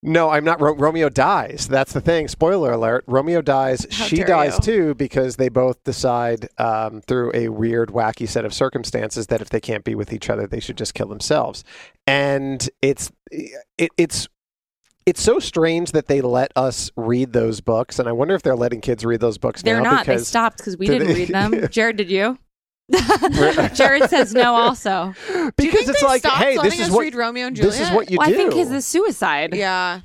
No, I'm not. Ro- Romeo dies. That's the thing. Spoiler alert: Romeo dies. How she dies you. too because they both decide um, through a weird, wacky set of circumstances that if they can't be with each other, they should just kill themselves. And it's it, it's it's so strange that they let us read those books, and I wonder if they're letting kids read those books now. They're now not. They stopped because we Did didn't they- read them. Jared, did you? Jared says no. Also, because it's they like, stopped hey, letting this is us what read Romeo and this is Juliet? what you well, do. I think his is suicide. Yeah.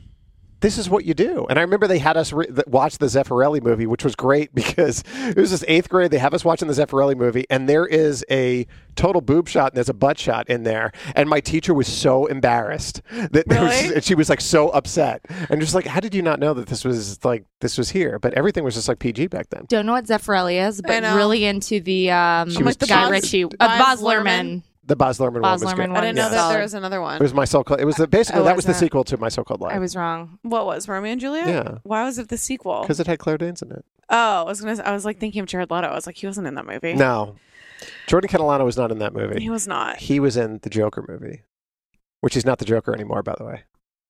This is what you do. And I remember they had us re- watch the Zeffirelli movie, which was great because it was this eighth grade. They have us watching the Zeffirelli movie, and there is a total boob shot and there's a butt shot in there. And my teacher was so embarrassed that there was, she was like so upset and just like, how did you not know that this was like this was here? But everything was just like PG back then. Don't know what Zeffirelli is, but really into the um, She was the Guy Baz- Ritchie, uh, Baz Baz Luhrmann. Luhrmann. The Baz Luhrmann one was Luhrmann good. one I didn't know was that there was another one. It was my so-called. It was the, basically I that was the wasn't. sequel to my so-called life I was wrong. what was Romeo and Juliet? Yeah. Why was it the sequel? because it had Claire Danes in it. Oh, I was gonna. I was like thinking of Jared Leto. I was like, he wasn't in that movie. No, Jordan Catalano was not in that movie. he was not. He was in the Joker movie, which he's not the Joker anymore, by the way.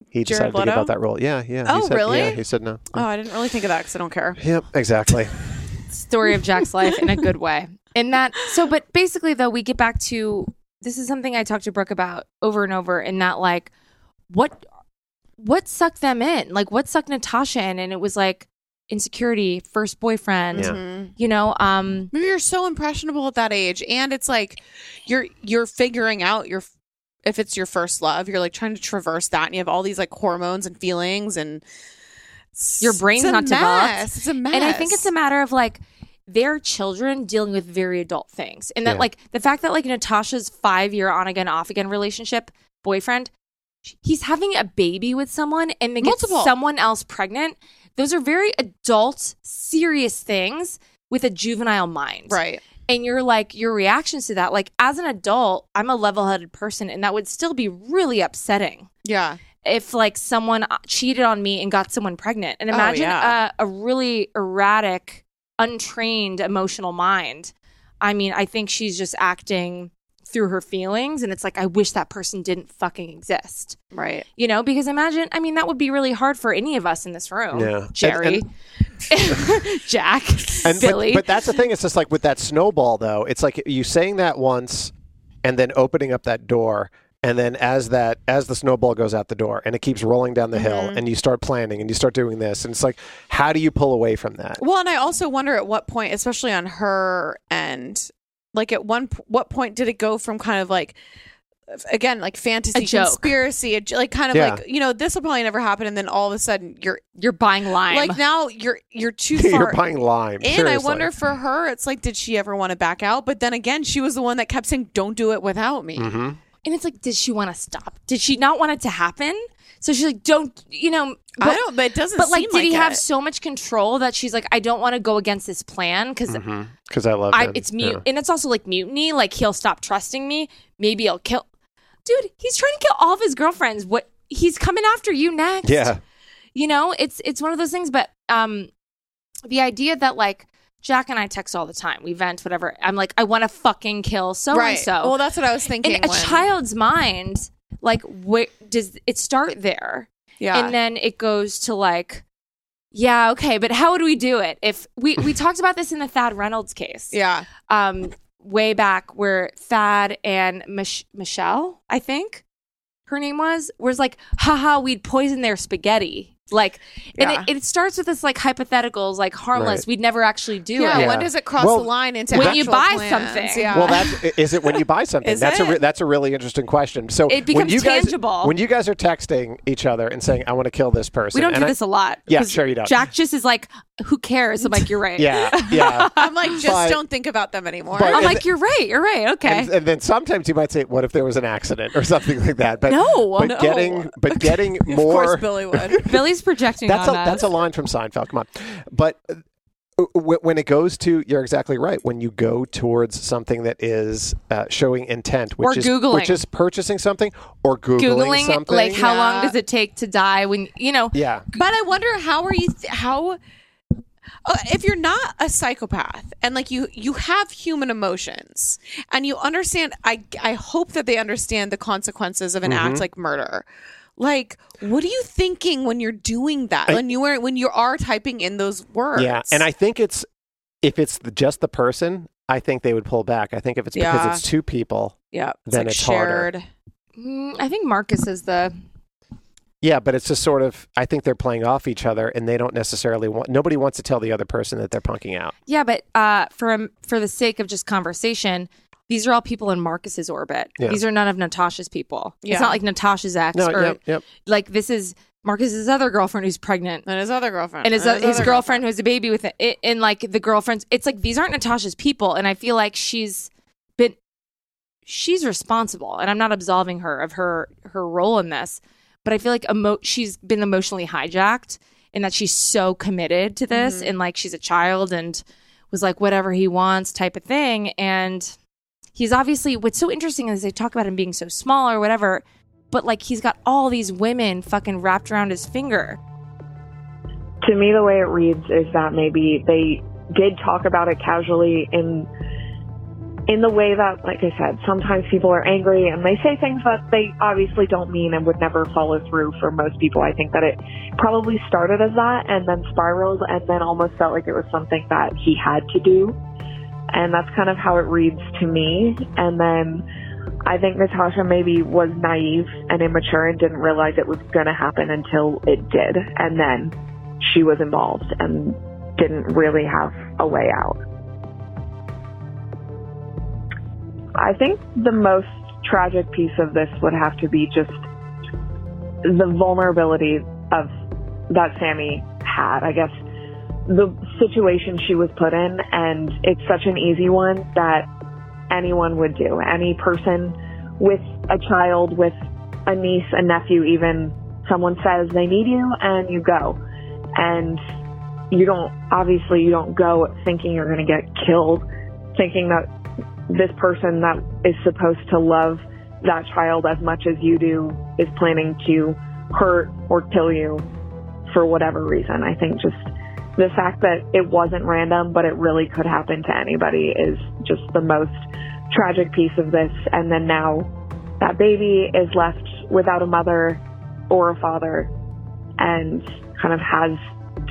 He Jared decided to give Leto? up that role. Yeah, yeah. Oh, he said, really? Yeah, he said no. Oh, I didn't really think of that because I don't care. Yep, exactly. story of Jac's life in a good way. In that, so, but basically, though, we get back to this is something I talked to Brooke about over and over. In that, like, what what sucked them in? Like, what sucked Natasha in? And it was like insecurity, first boyfriend. Yeah. Mhm. You know, um, Maybe you're so impressionable at that age, and it's like you're you're figuring out your if it's your first love, you're like trying to traverse that, and you have all these like hormones and feelings, and your brain's it's a not mess. developed. It's a mess, And I think it's a matter of like their children dealing with very adult things. And that Yeah. like the fact that like Natasha's five year on again, off again relationship boyfriend, he's having a baby with someone and they get Multiple. someone else pregnant. Those are very adult, serious things with a juvenile mind. right. And you're like, your reactions to that, like as an adult, I'm a level headed person and that would still be really upsetting Yeah, if like someone cheated on me and got someone pregnant and Oh, imagine yeah. a, a really erratic untrained emotional mind i mean i think she's just acting through her feelings and it's like i wish that person didn't fucking exist right. you know because imagine i mean that would be really hard for any of us in this room Yeah. jerry Jac And billy but, but that's the thing. It's just like with that snowball, though. It's like you saying that once, and then opening up that door, and then as that as the snowball goes out the door, and it keeps rolling down the hill, Mm-hmm. and you start planning, and you start doing this, and it's like, how do you pull away from that? Well, and I also wonder at what point, especially on her end, like at one what point did it go from kind of like again like fantasy A conspiracy, a j- like kind of Yeah. like you know this will probably never happen, and then all of a sudden you're you're buying lime like now you're you're too far. You're buying lime. and I wonder for her, it's like, did she ever want to back out? But then again, she was the one that kept saying, "Don't do it without me." Mm-hmm. And it's like did she want to stop did she not want it to happen so she's like don't you know I don't, but it doesn't. but like seem did he like have so much control that she's like i don't want to go against this plan because because I love I, him. it's mute Yeah. and it's also like mutiny like he'll stop trusting me maybe he'll kill dude he's trying to kill all of his girlfriends what he's coming after you next Yeah. you know it's it's one of those things but um the idea that like Jac and i text all the time. We vent whatever. I'm like i want to fucking kill so and right. so Well, that's what I was thinking. in a child's mind like where does it start there? Yeah, and then it goes to like yeah okay but how would we do it if we we talked about this in the thad reynolds case. Yeah, um way back where thad and Mich- michelle i think her name was was like haha we'd poison their spaghetti Like, and Yeah. it, it starts with this like hypotheticals, like harmless. Right. We'd never actually do Yeah, it. when does it cross Well, the line into when you buy plans? something. Yeah. Well, that's is it when you buy something? Is that's a re- that's a really interesting question. So It when becomes you guys, tangible. When you guys are texting each other and saying, "I want to kill this person," We don't and do I- this a lot. Yeah, sure you don't. Jac just is like, who cares? I'm like, you're right. Yeah, yeah. I'm like, just But- don't think about them anymore. but- I'm and like, you're right. You're right. Okay. And, and then sometimes you might say, "What if there was an accident or something like that?" But No, but no. getting but getting of more. course, Billy would. Billy's projecting that's a us. that's a line from Seinfeld. Come on, but. uh, w- When it goes to, you're exactly right. When you go towards something that is uh, showing intent, which Or is Googling. which is purchasing something or googling, Googling, something, like, how long does it take to die when, you know, yeah, But I wonder how are you th- how if you're not a psychopath and like you you have human emotions and you understand I I hope that they understand the consequences of an Mm-hmm. act like murder. Like what are you thinking when you're doing that? when you are when you are typing in those words. Yeah, and I think it's if it's the, just the person, I think they would pull back. I think if it's Yeah. because it's two people, yeah, it's then like it's harder. Mm, I think Marcus is the. Yeah, but it's just sort of I think they're playing off each other, and they don't necessarily want. Nobody wants to tell the other person that they're punking out. Yeah, but uh, for for the sake of just conversation, these are all people in Marcus's orbit. Yeah. These are none of Natasha's people. Yeah. It's not like Natasha's ex No, or yep, yep. like this is Marcus's other girlfriend who's pregnant. And his other girlfriend. And his, And his other girlfriend who has a baby with it, it, and like the girlfriends, it's like these aren't Natasha's people, and I feel like she's been, she's responsible, and I'm not absolving her of her her role in this, but I feel like emo- she's been emotionally hijacked, and that she's so committed to this, Mm-hmm. and like she's a child and was like whatever he wants type of thing, and he's obviously what's so interesting is they talk about him being so small or whatever, but like he's got all these women fucking wrapped around his finger. to me the way it reads is that maybe they did talk about it casually in in the way that like i said sometimes people are angry and they say things that they obviously don't mean and would never follow through for most people i think that it probably started as that and then spiraled and then almost felt like it was something that he had to do and that's kind of how it reads to me and then I think Natasha maybe was naive and immature and didn't realize it was going to happen until it did. And then she was involved and didn't really have a way out. I think the most tragic piece of this would have to be just the vulnerability of that Sammy had. I guess the situation she was put in, and it's such an easy one that anyone would do. Any person with a child, with a niece, a nephew, even someone says they need you, and you go. And you don't, obviously, you don't go thinking you're going to get killed, thinking that this person that is supposed to love that child as much as you do is planning to hurt or kill you for whatever reason. I think just the fact that it wasn't random, but it really could happen to anybody is just the most tragic piece of this. And then now that baby is left without a mother or a father and kind of has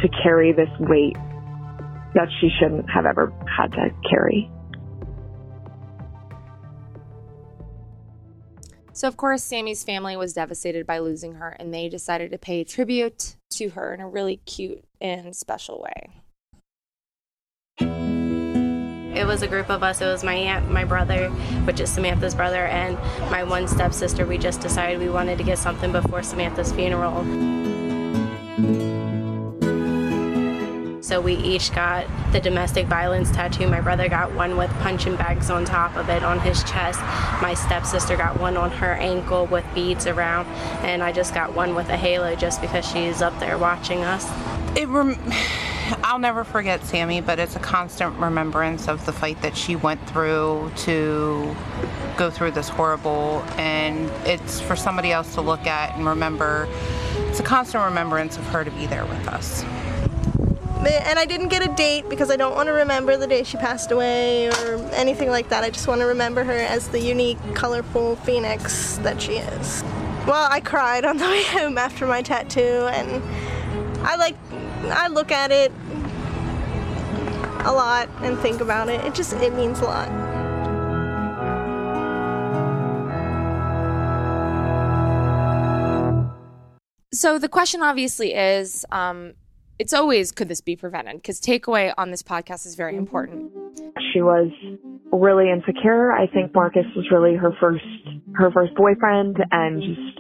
to carry this weight that she shouldn't have ever had to carry. So, of course, Sammy's family was devastated by losing her, and they decided to pay tribute to her in a really cute and special way. It was a group of us. It was my aunt, my brother, which is Samantha's brother, and my one stepsister. We just decided we wanted to get something before Samantha's funeral. So we each got the domestic violence tattoo. My brother got one with punching bags on top of it on his chest. My stepsister got one on her ankle with beads around, and I just got one with a halo just because she's up there watching us. It rem- I'll never forget Sammy, but it's a constant remembrance of the fight that she went through to go through this horrible, and it's for somebody else to look at and remember. It's a constant remembrance of her to be there with us. And I didn't get a date because I don't want to remember the day she passed away or anything like that. I just want to remember her as the unique, colorful phoenix that she is. Well, I cried on the way home after my tattoo, and I like, I look at it a lot and think about it. It just, it means a lot. So the question obviously is, um, it's always could this be prevented? Because takeaway on this podcast is very important. She was really insecure. I think Marcus was really her first her first boyfriend and just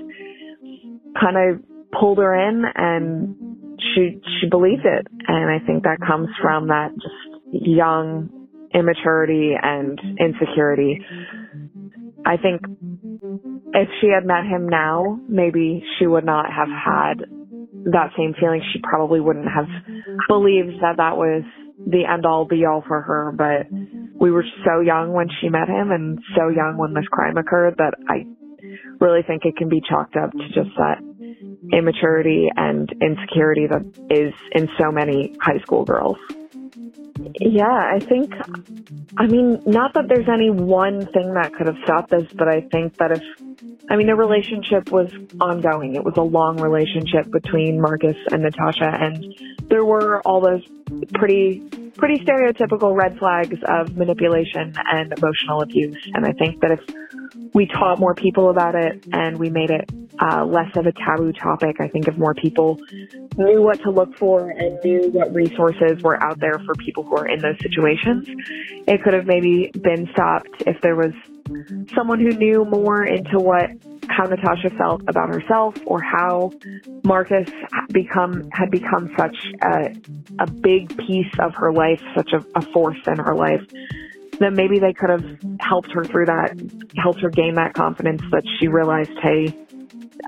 kind of pulled her in and she she believed it. And I think that comes from that just young immaturity and insecurity. I think if she had met him now, maybe she would not have had that same feeling. She probably wouldn't have believed that that was the end all be all for her. But we were so young when she met him and so young when this crime occurred that I really think it can be chalked up to just that immaturity and insecurity that is in so many high school girls. Yeah, I think, I mean, not that there's any one thing that could have stopped this, but I think that if, I mean, the relationship was ongoing. It was a long relationship between Marcus and Natasha, and there were all those pretty, pretty stereotypical red flags of manipulation and emotional abuse. And I think that if we taught more people about it and we made it uh, less of a taboo topic, I think if more people knew what to look for and knew what resources were out there for people who are in those situations, it could have maybe been stopped if there was someone who knew more into what how Natasha felt about herself or how Marcus become had become such a, a big piece of her life, such a, a force in her life that maybe they could have helped her through that, helped her gain that confidence that she realized, hey,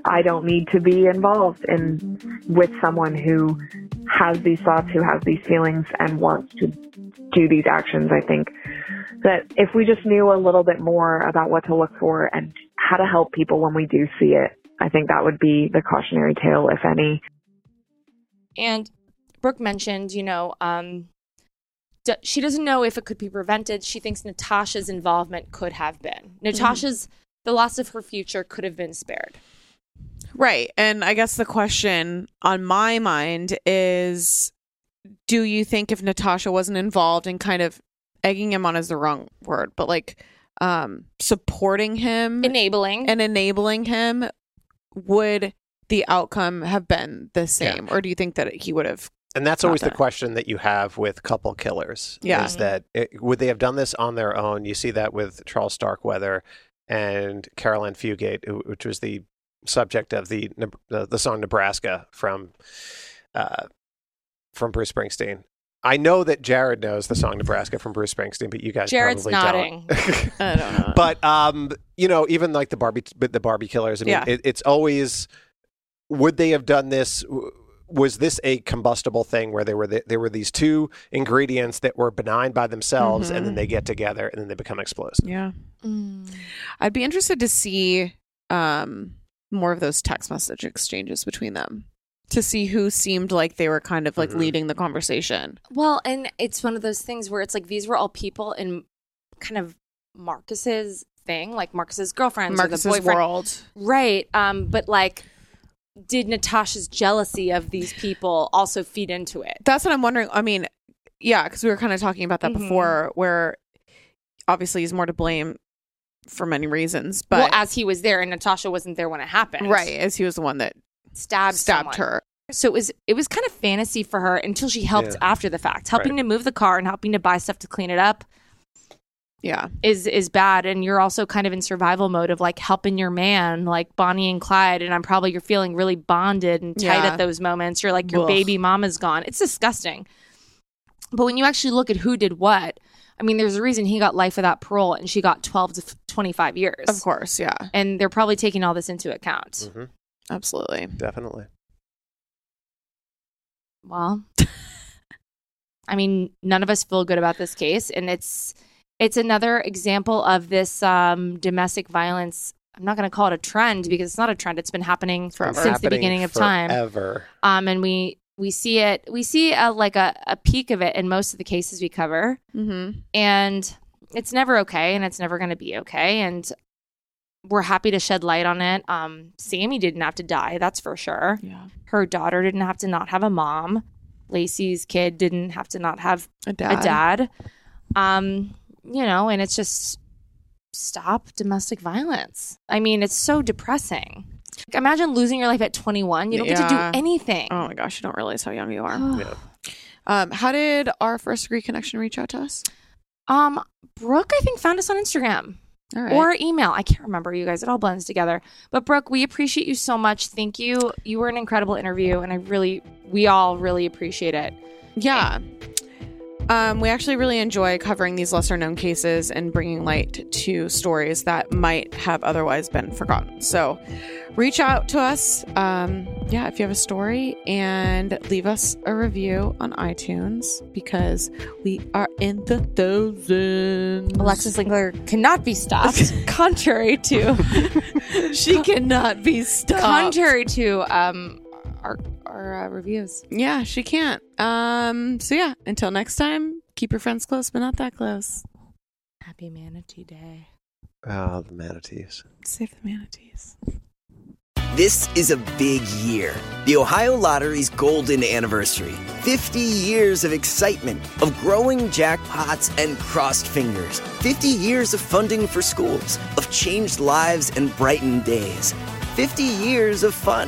I don't need to be involved in with someone who has these thoughts, who has these feelings and wants to do these actions. I think that if we just knew a little bit more about what to look for and how to help people when we do see it, I think that would be the cautionary tale, if any. And Brooke mentioned, you know, um, d- she doesn't know if it could be prevented. She thinks Natasha's involvement could have been. Natasha's, the loss of her future could have been spared. Right. And I guess the question on my mind is do you think if Natasha wasn't involved in kind of egging him on is the wrong word, but like um supporting him, enabling and enabling him would the outcome have been the same or do you think that he would have And that's always the question that you have with couple killers. Yeah. Is that it, would they have done this on their own? You see that with Charles Starkweather and Caril Ann Fugate, which was the subject of the the, the song Nebraska from uh, from Bruce Springsteen. I know that Jared knows the song Nebraska from Bruce Springsteen, but you guys Jared's probably nodding. don't. I don't know. but um, you know, even like the Barbie, the Barbie killers. I mean, Yeah. it, it's always would they have done this? W- Was this a combustible thing where there were the, there were these two ingredients that were benign by themselves, and then they get together and then they become explosive? Yeah. I'd be interested to see um more of those text message exchanges between them to see who seemed like they were kind of like Mm-hmm. leading the conversation. Well, and it's one of those things where it's like these were all people in kind of Marcus's thing, like Marcus's girlfriends, or Marcus's the boyfriend. world. right? Um, but like, did Natasha's jealousy of these people also feed into it? That's what I'm wondering. I mean, yeah, because we were kind of talking about that Mhm. before, where obviously he's more to blame for many reasons, but well, as he was there, and Natasha wasn't there when it happened, right, as he was the one that stabbed stabbed someone. her. So it was it was kind of fantasy for her until she helped Yeah. after the fact, helping Right. to move the car and helping to buy stuff to clean it up. Yeah. is is bad and you're also kind of in survival mode of like helping your man like bonnie and clyde and i'm probably you're feeling really bonded and tight Yeah. at those moments you're like your Ugh. baby mama's gone it's disgusting but when you actually look at who did what i mean there's a reason he got life without parole and she got 12 to 25 years Of course, yeah. and they're probably taking all this into account Mm-hmm. Absolutely. Definitely. well i mean none of us feel good about this case and it's it's another example of this um, domestic violence i'm not going to call it a trend because it's not a trend it's been happening since the beginning of time Ever. um, and we we see it we see a, like a, a peak of it in most of the cases we cover Mm-hmm. and it's never okay and it's never going to be okay and we're happy to shed light on it um, sammy didn't have to die that's for sure Yeah. her daughter didn't have to not have a mom lacey's kid didn't have to not have A dad. a dad um, you know and it's just stop domestic violence i mean it's so depressing Imagine losing your life at 21. You don't get to do anything. Oh my gosh, you don't realize how young you are. Um, how did our first degree connection reach out to us? Um, Brooke, I think found us on Instagram. All right. Or email. I can't remember you guys. It all blends together. But Brooke, we appreciate you so much. Thank you. You were an incredible interview, and I really, we all really appreciate it. Yeah. Um, we actually really enjoy covering these lesser known cases and bringing light to stories that might have otherwise been forgotten. So reach out to us. Um, yeah, if you have a story and leave us a review on iTunes because we are in the thousands. Alexis Linkletter cannot be stopped, contrary to she cannot be stopped. contrary to um our our uh, reviews. Yeah, she can't. Um, so yeah, until next time, keep your friends close, but not that close. Happy Manatee Day. Ah, the manatees. Save the manatees. This is a big year. The Ohio Lottery's golden anniversary. 50 years of excitement, of growing jackpots and crossed fingers. 50 years of funding for schools, of changed lives and brightened days. 50 years of fun.